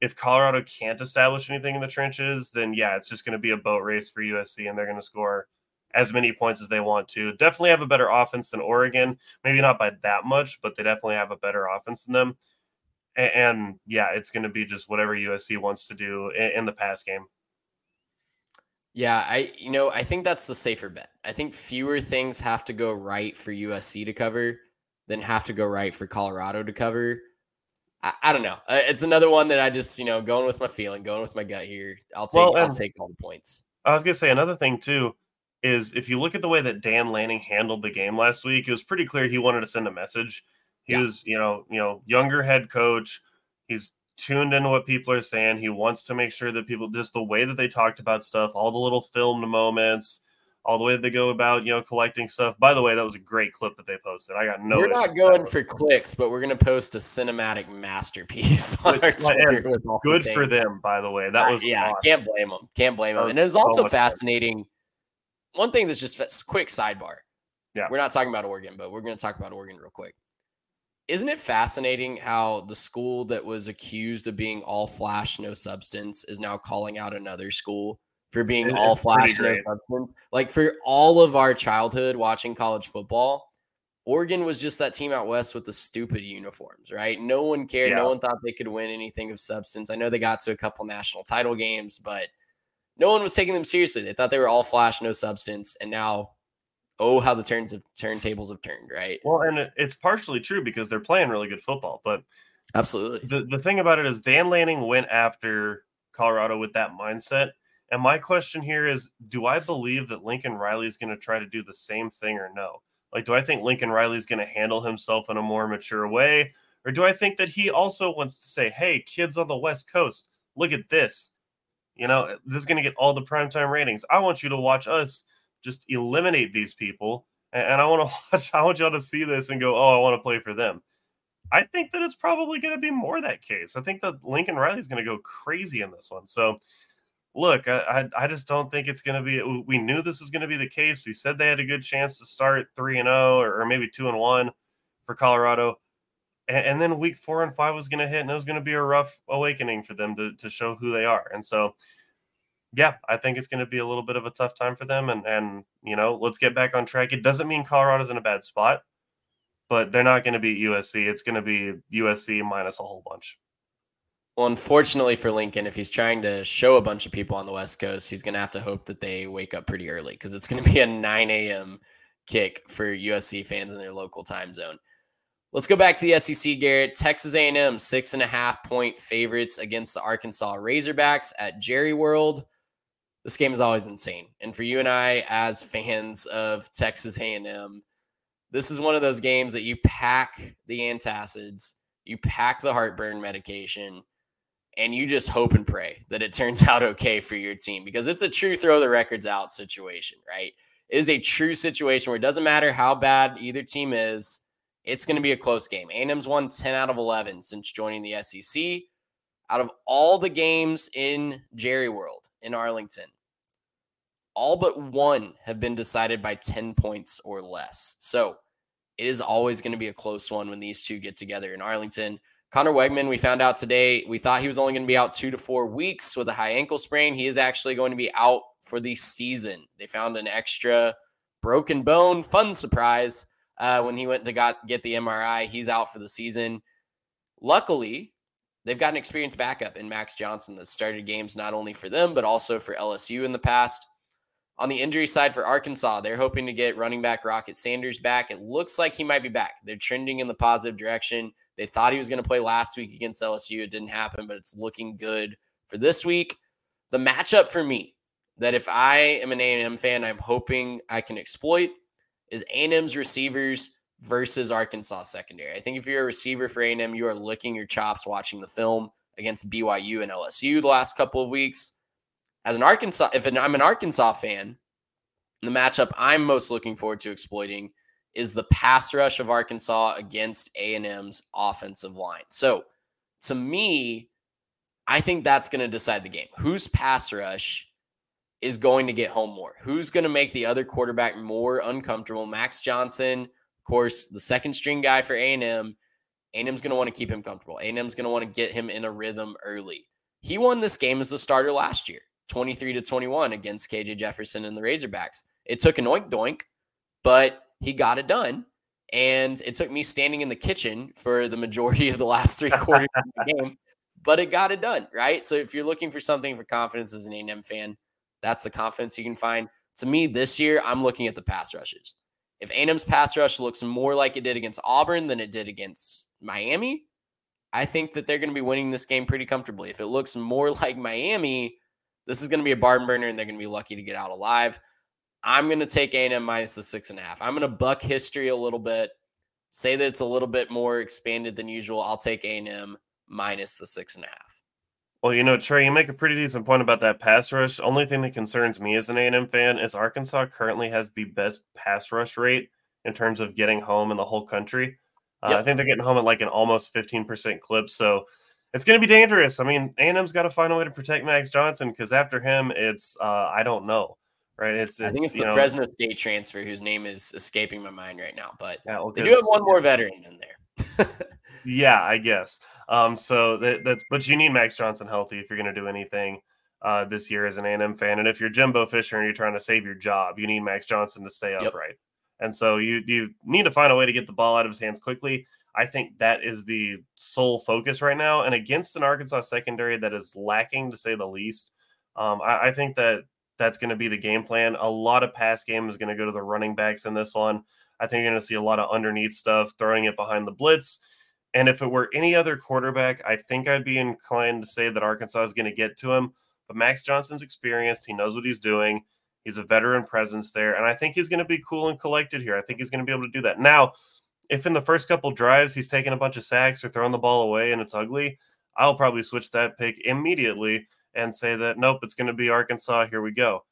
if Colorado can't establish anything in the trenches, then yeah, it's just going to be a boat race for USC and they're going to score as many points as they want to. Definitely have a better offense than Oregon. Maybe not by that much, but they definitely have a better offense than them and, and yeah, it's going to be just whatever USC wants to do in, in the pass game. Yeah, I you know I think that's the safer bet. I think fewer things have to go right for USC to cover than have to go right for Colorado to cover. I, I don't know. It's another one that I just you know going with my feeling, going with my gut here. I'll take well, I'll take all the points. I was gonna say another thing too is if you look at the way that Dan Lanning handled the game last week, it was pretty clear he wanted to send a message. He yeah. was, you know, you know, younger head coach. He's tuned into what people are saying. He wants to make sure that people just the way that they talked about stuff, all the little filmed moments, all the way that they go about you know collecting stuff. By the way, that was a great clip that they posted. I got no. We're not going for clicks, but we're going to post a cinematic masterpiece [LAUGHS] on our Twitter. Good for them, by the way. That was yeah. Awesome. Can't blame them. Can't blame them. And it was also so fascinating. Fun. One thing that's just quick sidebar. Yeah, we're not talking about Oregon, but we're going to talk about Oregon real quick. Isn't it fascinating how the school that was accused of being all flash, no substance is now calling out another school for being all flash, no substance? Like for all of our childhood watching college football, Oregon was just that team out west with the stupid uniforms, right? No one cared. Yeah. No one thought they could win anything of substance. I know they got to a couple national title games, but no one was taking them seriously. They thought they were all flash, no substance. And now oh how the turns of turntables have turned, right? Well, and it's partially true because they're playing really good football, but absolutely. The the thing about it is Dan Lanning went after Colorado with that mindset. And my question here is do I believe that Lincoln Riley is going to try to do the same thing or no? Like, do I think Lincoln Riley is going to handle himself in a more mature way? Or do I think that he also wants to say, hey, kids on the West Coast, look at this? You know, this is going to get all the primetime ratings. I want you to watch us just eliminate these people. And, I want to [LAUGHS] watch, I want y'all to see this and go, oh, I want to play for them. I think that it's probably going to be more that case. I think that Lincoln Riley is going to go crazy in this one. So, look, I, I, I just don't think it's going to be. We knew this was going to be the case. We said they had a good chance to start three and zero, oh or maybe two and one for Colorado, and, and then week four and five was going to hit, and it was going to be a rough awakening for them to to show who they are. And so, yeah, I think it's going to be a little bit of a tough time for them. And and you know, let's get back on track. It doesn't mean Colorado's in a bad spot, but they're not going to beat USC. It's going to be USC minus a whole bunch. Well, unfortunately for Lincoln, if he's trying to show a bunch of people on the West Coast, he's going to have to hope that they wake up pretty early because it's going [LAUGHS] to be a 9 a.m. kick for USC fans in their local time zone. Let's go back to the SEC, Garrett. Texas A&M six and a half point favorites against the Arkansas Razorbacks at Jerry World this game is always insane. And for you and I, as fans of Texas A&M, this is one of those games that you pack the antacids, you pack the heartburn medication, and you just hope and pray that it [LAUGHS] turns out okay for your team because it's a true throw the records out situation, right? It is a true situation where it doesn't matter how bad either team is, it's going to be a close game. A&M's won 10 out of 11 since joining the SEC. Out of all the games in Jerry World in Arlington, all but one have been decided by 10 points or less. So it is always going to be a close one when these two get together in Arlington. Conner Weigman, we found out today, we thought he was only going to be out two to four weeks with a high ankle sprain. He is actually going to be out for the season. They found an extra broken bone. Fun surprise uh, when he went to got, get the MRI. He's out for the season. Luckily, they've got an experienced backup in Max Johnson that started games not only for them, but also for LSU in the past. On the injury side for Arkansas, they're hoping to get running back Rocket Sanders back. It looks like he might be back. They're trending in the positive direction. They thought he was going to play last week against LSU. It didn't happen, but it's looking good for this week. The matchup for me that if I am an A&M fan, I'm hoping I can exploit is A&M's receivers versus Arkansas secondary. I think if you're a receiver for A&M, you are licking your chops watching the film against BYU and LSU the last couple of weeks as an Arkansas, if I'm an Arkansas fan, the matchup I'm most looking forward to exploiting is the pass rush of Arkansas against A&M's offensive line. So, to me, I think that's going to decide the game. Whose pass rush is going to get home more? Who's going to make the other quarterback more uncomfortable? Max Johnson, of course, the second string guy for A&M. A&M's going to want to keep him comfortable. A&M's going to want to get him in a rhythm early. He won this game as the starter last year. 23 to 21 against KJ Jefferson and the Razorbacks. It took an oink doink, but he got it done. And it took me standing in the kitchen for the majority of the last three [LAUGHS] quarters of the game, but it got it done, right? So if you're looking for something for confidence as an A&M fan, that's the confidence you can find. To me, this year, I'm looking at the pass rushes. If A&M's pass rush looks more like it did against Auburn than it did against Miami, I think that they're going to be winning this game pretty comfortably. If it looks more [LAUGHS] like Miami, this is going to be a barn burner, and they're going to be lucky to get out alive. I'm going to take A&M minus the six and a half. I'm going to buck history a little bit, say that it's a little bit more expanded than usual. I'll take A&M minus the six and a half. Well, you know, Trey, you make a pretty decent point about that pass rush. Only thing that concerns me as an A&M fan is Arkansas currently has the best pass rush rate in terms of getting home in the whole country. Uh, yep. I think they're getting home at like an almost 15% clip. So it's going to be dangerous. I mean, A&M's got to find a way to protect Max Johnson because after him, it's uh, I don't know, right? It's, it's I think it's the know, Fresno State transfer whose name is escaping my mind right now, but yeah, well, they do have one more veteran in there. [LAUGHS] yeah, I guess. Um, so that, that's but you need Max Johnson healthy if you're going to do anything uh, this year as an A&M fan, and if you're Jimbo Fisher and you're trying to save your job, you need Max Johnson to stay yep. upright. And so you you need to find a way to get the ball out of his hands quickly. I think that is the sole focus right now. And against an Arkansas secondary that is lacking, to say the least, um, I, I, think that that's going to be the game plan. A lot of pass game is going to go to the running backs in this one. I think you're going to see a lot of underneath stuff, throwing it behind the blitz. And if it were any other quarterback, I think I'd be inclined to say that Arkansas is going to get to him. But Max Johnson's experienced. He knows what he's doing. He's a veteran presence there. And I think he's going to be cool and collected here. I think he's going to be able to do that. Now, if in the first couple drives he's taking a bunch of sacks or throwing the ball away and it's ugly, I'll probably switch that pick immediately and say that nope, it's going to be Arkansas. Here we go.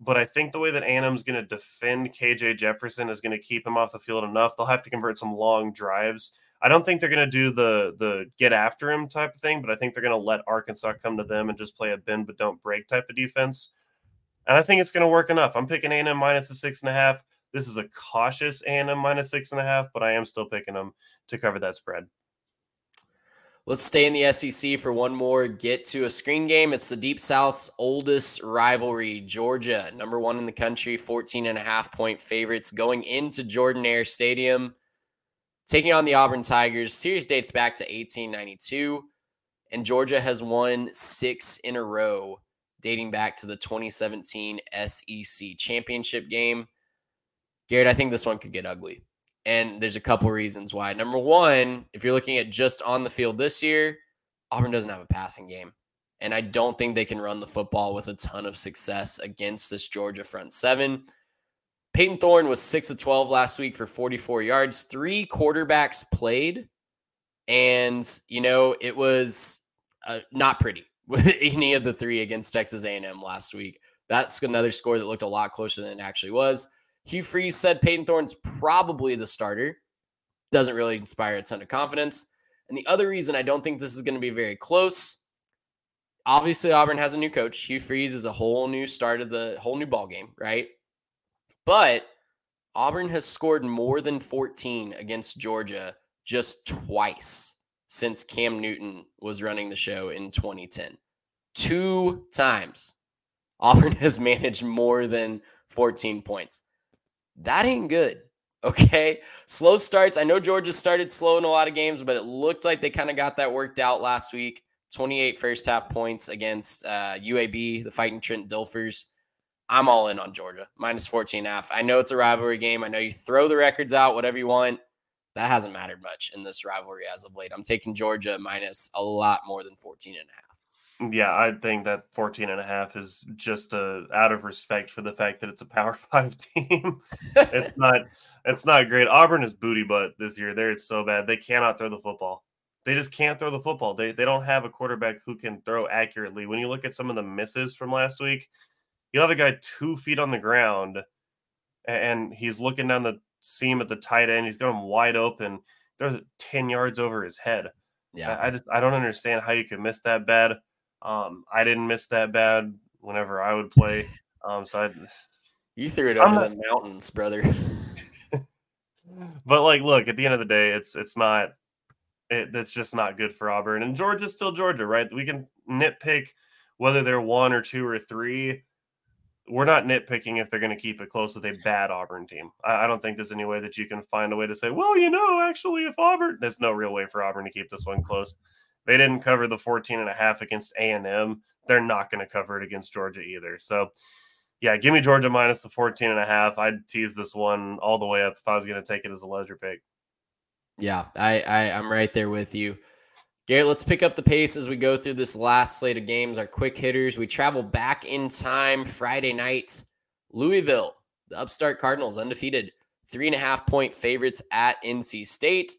But I think the way that A&M's going to defend KJ Jefferson is going to keep him off the field enough. They'll have to convert some long drives. I don't think they're going to do the the get after him type of thing, but I think they're going to let Arkansas come to them and just play a bend but don't break type of defense. And I think it's going to work enough. I'm picking A&M minus a six and a half. This is a cautious A&M minus six and a half, but I am still picking them to cover that spread. Let's stay in the SEC for one more get to a screen game. It's the Deep South's oldest rivalry. Georgia, number one in the country, 14 and a half point favorites going into Jordan-Hare Stadium, taking on the Auburn Tigers. Series dates back to 1892, and Georgia has won six in a row, dating back to the 2017 SEC championship game. Garrett, I think this one could get ugly. And there's a couple reasons why. Number one, if you're looking at just on the field this year, Auburn doesn't have a passing game. And I don't think they can run the football with a ton of success against this Georgia front seven. Payton Thorne was 6 of 12 last week for 44 yards, three quarterbacks played. And, you know, it was uh, not pretty with [LAUGHS] any of the three against Texas A&M last week. That's another score that looked a lot closer than it actually was. Hugh Freeze said Payton Thorne's probably the starter. Doesn't really inspire a ton of confidence. And the other reason I don't think this is going to be very close, obviously Auburn has a new coach. Hugh Freeze is a whole new start of the whole new ball game, right? But Auburn has scored more than 14 against Georgia just twice since Cam Newton was running the show in 2010. Two times Auburn [LAUGHS] has managed more than 14 points. That ain't good. [LAUGHS] Okay. Slow starts. I know Georgia started slow in a lot of games, but it looked like they kind of got that worked out last week. 28 first half points against uh, UAB, the fighting Trent Dilfers. I'm all in on Georgia, minus 14 half. I know it's a rivalry game. I know you throw the records out, whatever you want. That hasn't mattered much in this rivalry as of late. I'm taking Georgia minus a lot more than 14 and a half. Yeah, I think that 14 and a half is just a out of respect for the fact that it's a power [LAUGHS] five team. it's [LAUGHS] not it's not great. Auburn is booty butt this year. They're so bad. They cannot throw the football. They just can't throw the football. They they don't have a quarterback who can throw accurately. When you look at some of the misses from last week, you have a guy two feet on the ground and he's looking down the seam at the tight end. He's got him wide open. There's 10 yards over his head. Yeah. I, I just I don't understand how you could miss that bad. Um, I didn't miss that bad whenever I would play. Um, so I, you threw it over the mountains, brother. [LAUGHS] but like, look, at the end of the day, it's it's not. It, that's just not good for Auburn. And Georgia's still Georgia, right? We can nitpick whether they're one or two or three. We're not nitpicking if they're going to keep it close with a bad Auburn team. I, I, don't think there's any way that you can find a way to say, well, you know, actually, if Auburn, there's no real way for Auburn to keep this one close. They didn't cover the 14 and a half against A&M. They're not going to cover it against Georgia either. So, yeah, give me Georgia minus the 14 and a half. I'd tease this one all the way up if I was going to take it as a ledger pick. Yeah, I, I I'm right there with you. Garrett, let's pick up the pace as we go through this last slate of games, our quick hitters. We travel back in time Friday night. Louisville, the upstart Cardinals, undefeated, three and a half point favorites at NC State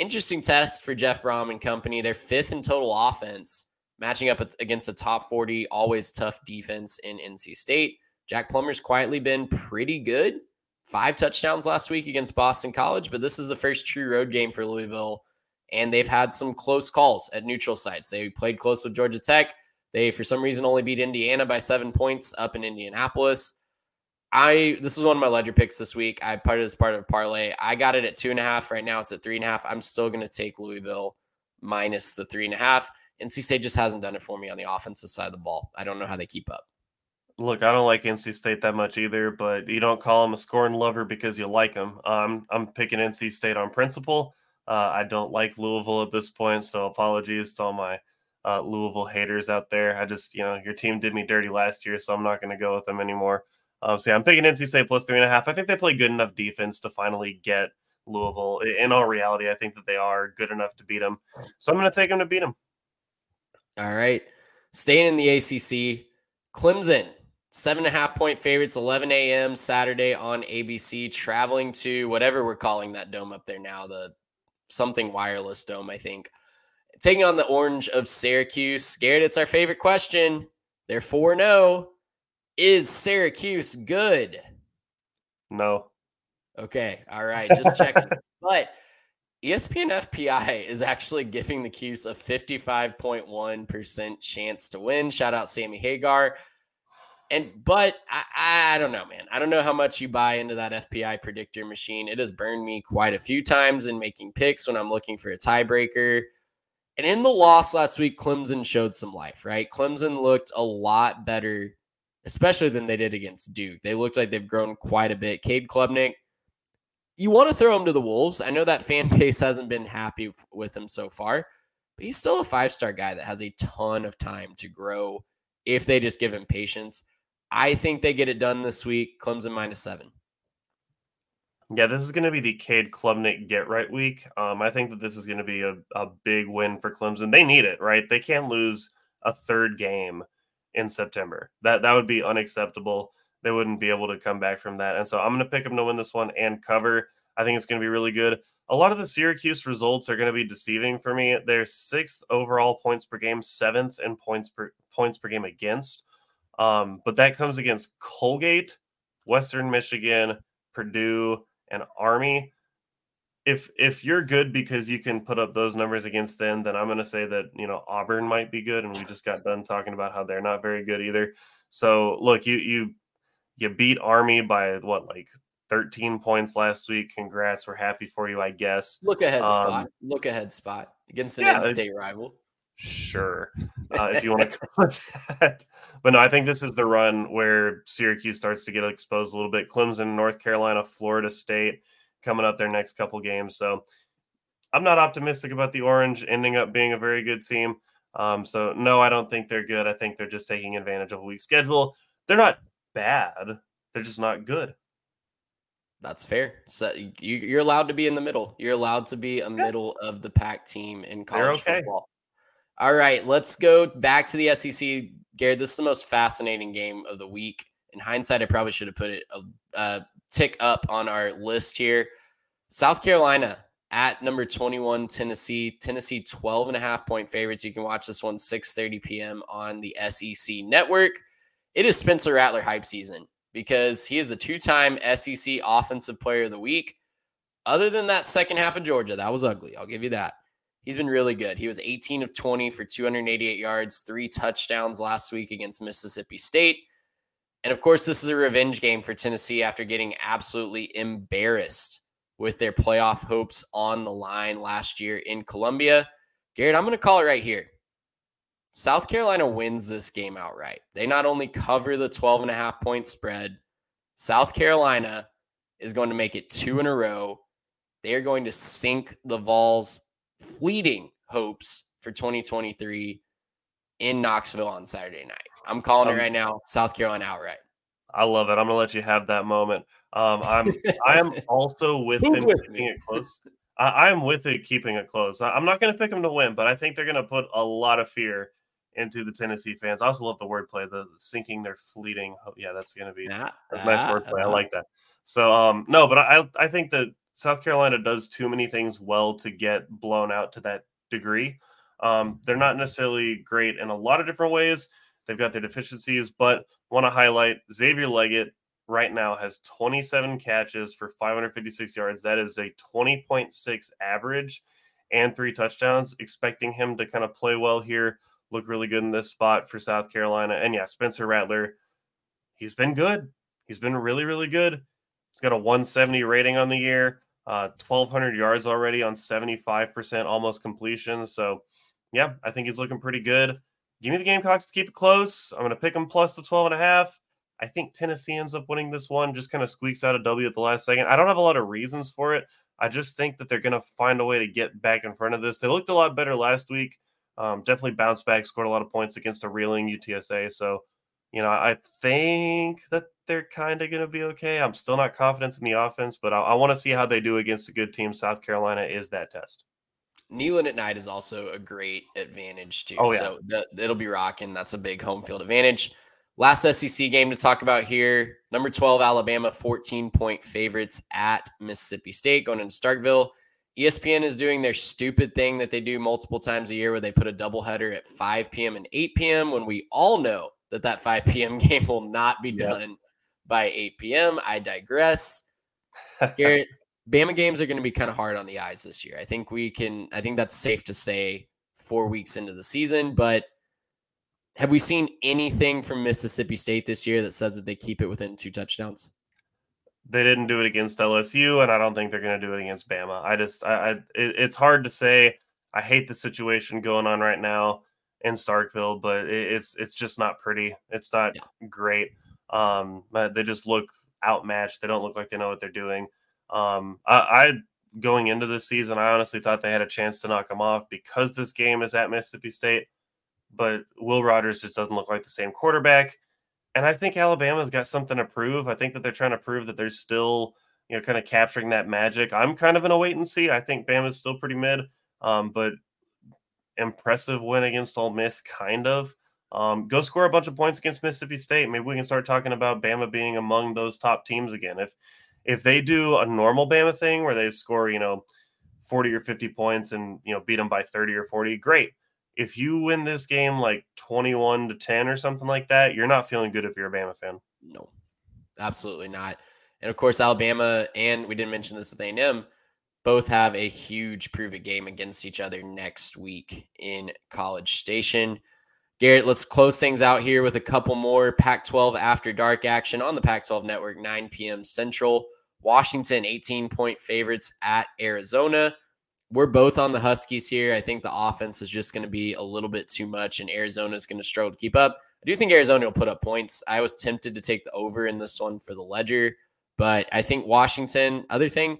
interesting test for Jeff Brohm and company. They're fifth in total offense, matching up against a top 40, always tough defense in NC State. Jack Plummer's quietly been pretty good. Five touchdowns last week against Boston College, but this is the first true road game for Louisville. And they've had some close calls at neutral sites. They played close with Georgia Tech. They, for some reason, only beat Indiana by seven points up in Indianapolis. I this is one of my ledger picks this week. I put it as part of a parlay. I got it at two and a half. Right now it's at three and a half. I'm still going to take Louisville minus the three and a half. NC State just hasn't done it for me on the offensive side of the ball. I don't know how they keep up. Look, I don't like NC State that much either, but you don't call them a scoring lover because you like them. Um, I'm picking NC State on principle. Uh, I don't like Louisville at this point, so apologies to all my uh, Louisville haters out there. I just, you know, your team did me dirty last year, so I'm not going to go with them anymore. Um, so yeah, I'm picking NC State plus three and a half. I think they play good enough defense to finally get Louisville. In all reality, I think that they are good enough to beat them. So I'm going to take them to beat them. All right. Staying in the ACC, Clemson, seven and a half point favorites, 11 a.m. Saturday on ABC, traveling to whatever we're calling that dome up there now, the something wireless dome, I think. Taking on the Orange of Syracuse. Scared it's our favorite question. They're 4 0. Is Syracuse good? No. Okay. All right. [LAUGHS] Just checking. but ESPN FPI is actually giving the Cuse a 55.1% chance to win. Shout out Sammy Hagar. And but I, I don't know, man. I don't know how much you buy into that FPI predictor machine. It has burned me quite a few times in making picks when I'm looking for a tiebreaker. And in the loss last week, Clemson showed some life, right? Clemson looked a lot better especially than they did against Duke. They looked like they've grown quite a bit. Cade Klubnik, you want to throw him to the Wolves. I know that fan [LAUGHS] base hasn't been happy with him so far, but he's still a five star guy that has a ton of time to grow if they just give him patience. I think they get it done this week. Clemson minus seven. Yeah, this is going to be the Cade Klubnik get right week. Um, I think that this is going to be a, a big win for Clemson. They need it, right? They can't lose a third game in September. That that would be unacceptable. They wouldn't be able to come back from that. And so I'm going to pick them to win this one and cover. I think it's going to be really good. A lot of the Syracuse results are going to be deceiving for me. They're sixth overall points per game, seventh in points per points per game against. Um, but that comes against Colgate, Western Michigan, Purdue, and Army if if you're good because you can put up those numbers against them, then I'm going to say that you know Auburn might be good, and we just got done talking about how they're not very good either. So look, you you you beat Army by what like 13 points last week. Congrats, we're happy for you, I guess. Look ahead um, spot. Look ahead spot against an yeah, in-state rival. Sure, uh, if you want to call [LAUGHS] it that. But no, I think this is the run where Syracuse starts to get exposed a little bit. Clemson, North Carolina, Florida State coming up their next couple games. So I'm not optimistic about the Orange ending up being a very good team. Um, so no, I don't think they're good. I think they're just taking advantage of a weak schedule. They're not bad. They're just not good. That's fair. So you, are allowed to be in the middle. You're allowed to be a middle of the pack team in college okay. football. All right, let's go back to the SEC. Garrett, this is the most fascinating game of the week. In hindsight, I probably should have put it a, a tick up on our list here. South Carolina at number 21 Tennessee. Tennessee 12 and a half point favorites. You can watch this one 6:30 p.m. on the SEC network. It is Spencer Rattler hype season because he is the two-time SEC offensive player of the week. Other than that second half of Georgia, that was ugly. I'll give you that. He's been really good. He was 18 of 20 for 288 yards, three touchdowns last week against Mississippi State. And of course, this is a revenge game for Tennessee after getting absolutely embarrassed with their playoff hopes on the line last year in Columbia. Garrett, I'm going to call it right here. South Carolina wins this game outright. They not only cover the 12 and a half point spread, South Carolina is going to make it two in a row. They are going to sink the Vols' fleeting hopes for 2023 in Knoxville on Saturday night. I'm calling um, it right now. South Carolina outright. I love it. I'm gonna let you have that moment. Um, I'm I am [LAUGHS] also with him with keeping me? it close. I, am with it keeping it close. I, am not gonna pick them to win, but I think they're gonna put a lot of fear into the Tennessee fans. I also love the wordplay, the sinking their fleeting. Oh, Yeah, that's gonna be a nice wordplay. I like that. So um, no, but I I think that South Carolina does too many things well to get blown out to that degree. Um, they're not necessarily great in a lot of different ways. They've got their deficiencies, but want to highlight Xavier Legette right now has 27 catches for 556 yards. That is a 20.6 average and three touchdowns. Expecting him to kind of play well here, look really good in this spot for South Carolina. And yeah, Spencer Rattler, he's been good. He's been really, really good. He's got a 170 rating on the year, uh, 1,200 yards already on 75% almost completion. So, yeah, I think he's looking pretty good. Give me the Gamecocks to keep it close. I'm going to pick them plus the 12 and a half. I think Tennessee ends up winning this one, just kind of squeaks out a W at the last second. I don't have a lot of reasons for it. I just think that they're going to find a way to get back in front of this. They looked a lot better last week. Um, definitely bounced back, scored a lot of points against a reeling UTSA. So, you know, I think that they're kind of going to be okay. I'm still not confident in the offense, but I, I want to see how they do against a good team. South Carolina is that test. Neyland at night is also a great advantage too. Oh, yeah. So it'll be rocking. That's a big home field advantage. Last SEC game to talk about here. Number 12, Alabama, 14 point favorites at Mississippi State going into Starkville. ESPN is doing their stupid thing that they do multiple times a year where they put a doubleheader at 5 p.m. and 8 p.m. when we all know that that 5 [LAUGHS] p.m. game will not be Yep. done by 8 p.m. I digress. [LAUGHS] Garrett, Bama games are going to be kind of hard on the eyes this year. I think we can, I think that's safe to say four weeks into the season, but have we seen anything from Mississippi State this year that says that they keep it within two touchdowns? they didn't do it against LSU, and I don't think they're going to do it against Bama. I just, I, I it, it's hard to say. I hate the situation going on right now in Starkville, but it, it's it's just not pretty. It's not great. Um, but they just look outmatched. They don't look like they know what they're doing. Um, I, I going into this season, I honestly thought they had a chance to knock them off because this game is at Mississippi State. But Will Rogers just doesn't look like the same quarterback and I think Alabama's got something to prove. I think that they're trying to prove that they're still, you know, kind of capturing that magic. I'm kind of in a wait and see. I think Bama's still pretty mid, um, but impressive win against Ole Miss, kind of. Um, go score a bunch of points against Mississippi State. Maybe we can start talking about Bama being among those top teams again. If if they do a normal Bama thing where they score, you know, 40 or 50 points and you know beat them by 30 or 40, great if you win this game like 21 to 10 or something like that, you're not feeling good if you're a Bama fan. No, absolutely not. And of course, Alabama and we didn't mention this with A&M both have a huge prove it game against each other next week in College Station. Garrett, let's close things out here with a couple more Pac 12 after dark action on the Pac 12 network, 9 p.m. Central. Washington, 18 point favorites at Arizona. We're both on the Huskies here. I think the offense is just going to be a little bit too much, and Arizona is going to struggle to keep up. I do think Arizona will put up points. I was tempted to take the over in this one for the ledger, but I think Washington, other thing,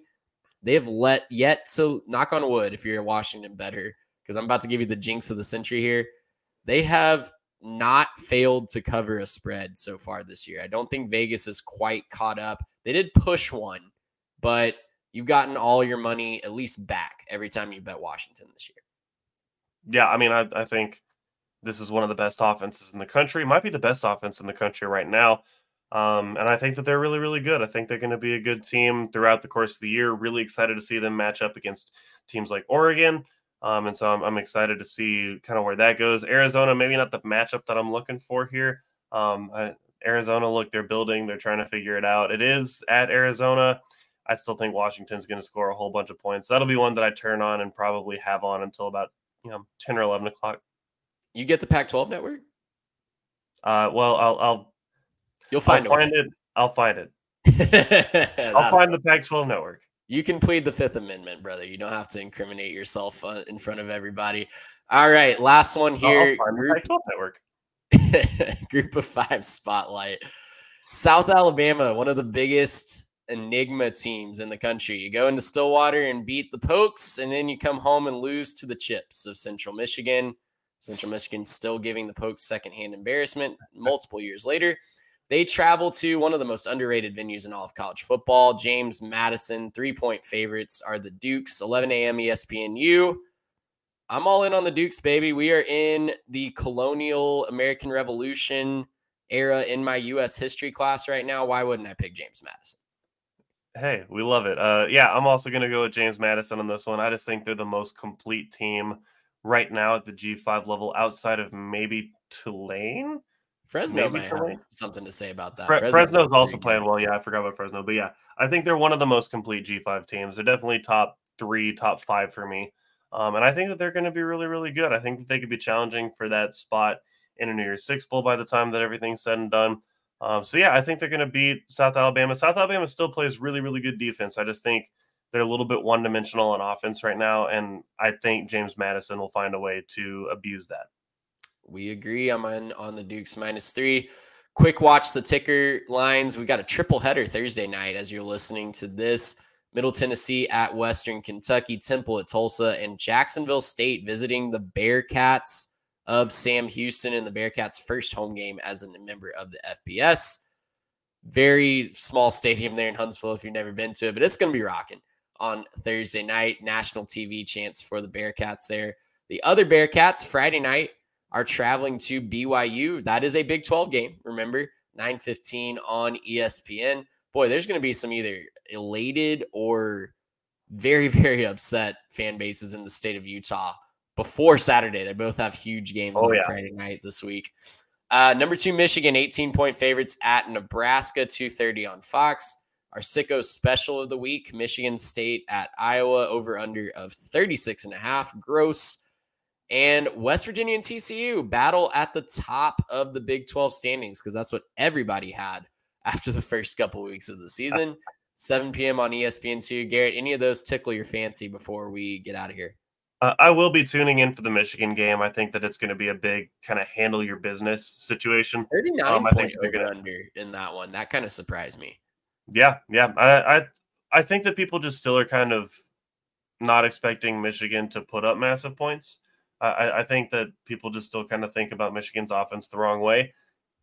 they have let yet to knock on wood if you're a Washington better, because I'm about to give you the jinx of the century here. They have not failed to cover a spread so far this year. I don't think Vegas is quite caught up. They did push one, but you've gotten all your money at least back every time you bet Washington this year. Yeah, I mean, I, I think this is one of the best offenses in the country. Might be the best offense in the country right now. Um, and I think that they're really, really good. I think they're going to be a good team throughout the course of the year. Really excited to see them match up against teams like Oregon. Um, and so I'm, I'm excited to see kind of where that goes. Arizona, maybe not the matchup that I'm looking for here. Um, I, Arizona, look, they're building, they're trying to figure it out. It is at Arizona. I still think Washington's going to score a whole bunch of points. That'll be one that I turn on and probably have on until about you know 10 or 11 o'clock. You get the Pac-12 network? Uh, well, I'll I'll You'll find, I'll find it. I'll find it. it. [LAUGHS] I'll find the Pac-12 network. You can plead the Fifth Amendment, brother. You don't have to incriminate yourself uh, in front of everybody. All right, last one here. I'll find the Group, network. [LAUGHS] group of five spotlight. South Alabama, one of the biggest enigma teams in the country. You go into Stillwater and beat the Pokes, and then you come home and lose to the Chips of Central Michigan. Central Michigan still giving the Pokes secondhand embarrassment [LAUGHS] multiple years later. They travel to one of the most underrated venues in all of college football. James Madison, three point favorites are the Dukes, 11 a.m. ESPNU. I'm all in on the Dukes, baby. We are in the colonial American Revolution era in my U.S. history class right now. Why wouldn't I pick James Madison? Hey, we love it. Uh, yeah, I'm also going to go with James Madison on this one. I just think they're the most complete team right now at the G5 level outside of maybe Tulane. Fresno Maybe might Tulane. have something to say about that. Fre- Fresno's Fresno's also playing well. Yeah, I forgot about Fresno, but yeah, I think they're one of the most complete G5 teams. They're definitely top three, top five for me, um, and I think that they're going to be really, really good. I think that they could be challenging for that spot in a New Year's Six bowl by the time that everything's said and done. Um, so yeah, I think they're going to beat South Alabama. South Alabama still plays really, really good defense. I just think they're a little bit one dimensional on offense right now, and I think James Madison will find a way to abuse that. We agree. I'm on, on the Dukes minus three. Quick watch the ticker lines. We got a triple header Thursday night as you're listening to this. Middle Tennessee at Western Kentucky, Temple at Tulsa, and Jacksonville State visiting the Bearkats of Sam Houston in the Bearkats' first home game as a member of the FBS. Very small stadium there in Huntsville if you've never been to it, but it's going to be rocking on Thursday night. National TV chance for the Bearkats there. The other Bearcats Friday night are traveling to BYU. That is a Big 12 game. Remember, 9:15 on ESPN. Boy, there's going to be some either elated or very very upset fan bases in the state of Utah before Saturday. They both have huge games Oh, on yeah. Friday night this week. Uh, number two, Michigan, 18 point favorites at Nebraska, 2:30 on Fox. Our sicko special of the week, Michigan State at Iowa, over under of 36 and a half. Gross. And West Virginia and TCU battle at the top of the Big 12 standings because that's what everybody had after the first couple weeks of the season. [LAUGHS] 7 p.m. on E ESPN2. Garrett, any of those tickle your fancy before we get out of here? Uh, I will be tuning in for the Michigan game. I think that it's going to be a big kind of handle your business situation. 39 Um, I point think they're over gonna- under in that one. That kind of surprised me. Yeah, yeah. I, I I think that people just still are kind of not expecting Michigan to put up massive points. I- I, think that people just still kind of think about Michigan's offense the wrong way.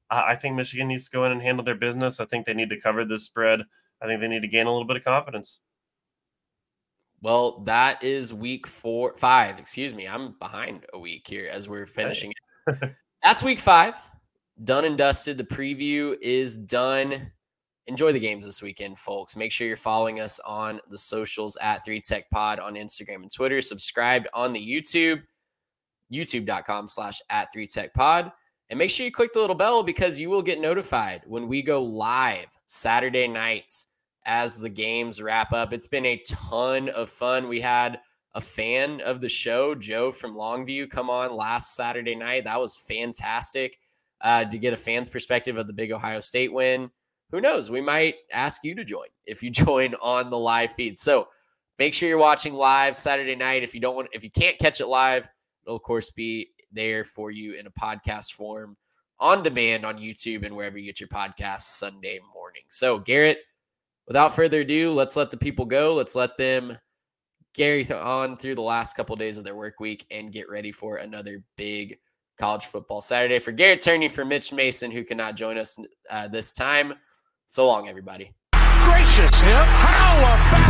I, I think Michigan needs to go in and handle their business. I think they need to cover this spread. I think they need to gain a little bit of confidence. Well, that is week four, five. Excuse me. I'm behind a week here as we're finishing it. [LAUGHS] That's week five. Done and dusted. The preview is done. Enjoy the games this weekend, folks. Make sure you're following us on the socials at 3 Tech Pod on Instagram and Twitter. Subscribed on the YouTube, youtube.com slash at 3 Tech Pod. And make sure you click the little bell because you will get notified when we go live Saturday nights as the games wrap up. It's been a ton of fun. We had a fan of the show, Joe from Longview, come on last Saturday night. That was fantastic uh, to get a fan's perspective of the big Ohio State win. Who knows? We might ask you to join if you [LAUGHS] join on the live feed. So make sure you're watching live Saturday night. If you don't want, if you can't catch it live, it'll of course be there for you in a podcast form on demand on YouTube and wherever you get your podcasts Sunday morning. So Garrett, without further ado, let's let the people go. Let's let them carry on through the last couple of days of their work week and get ready for another big college football Saturday. For Garrett Turney, for Mitch Mason, who cannot join us uh, this time. So long, everybody. Gracious him. How about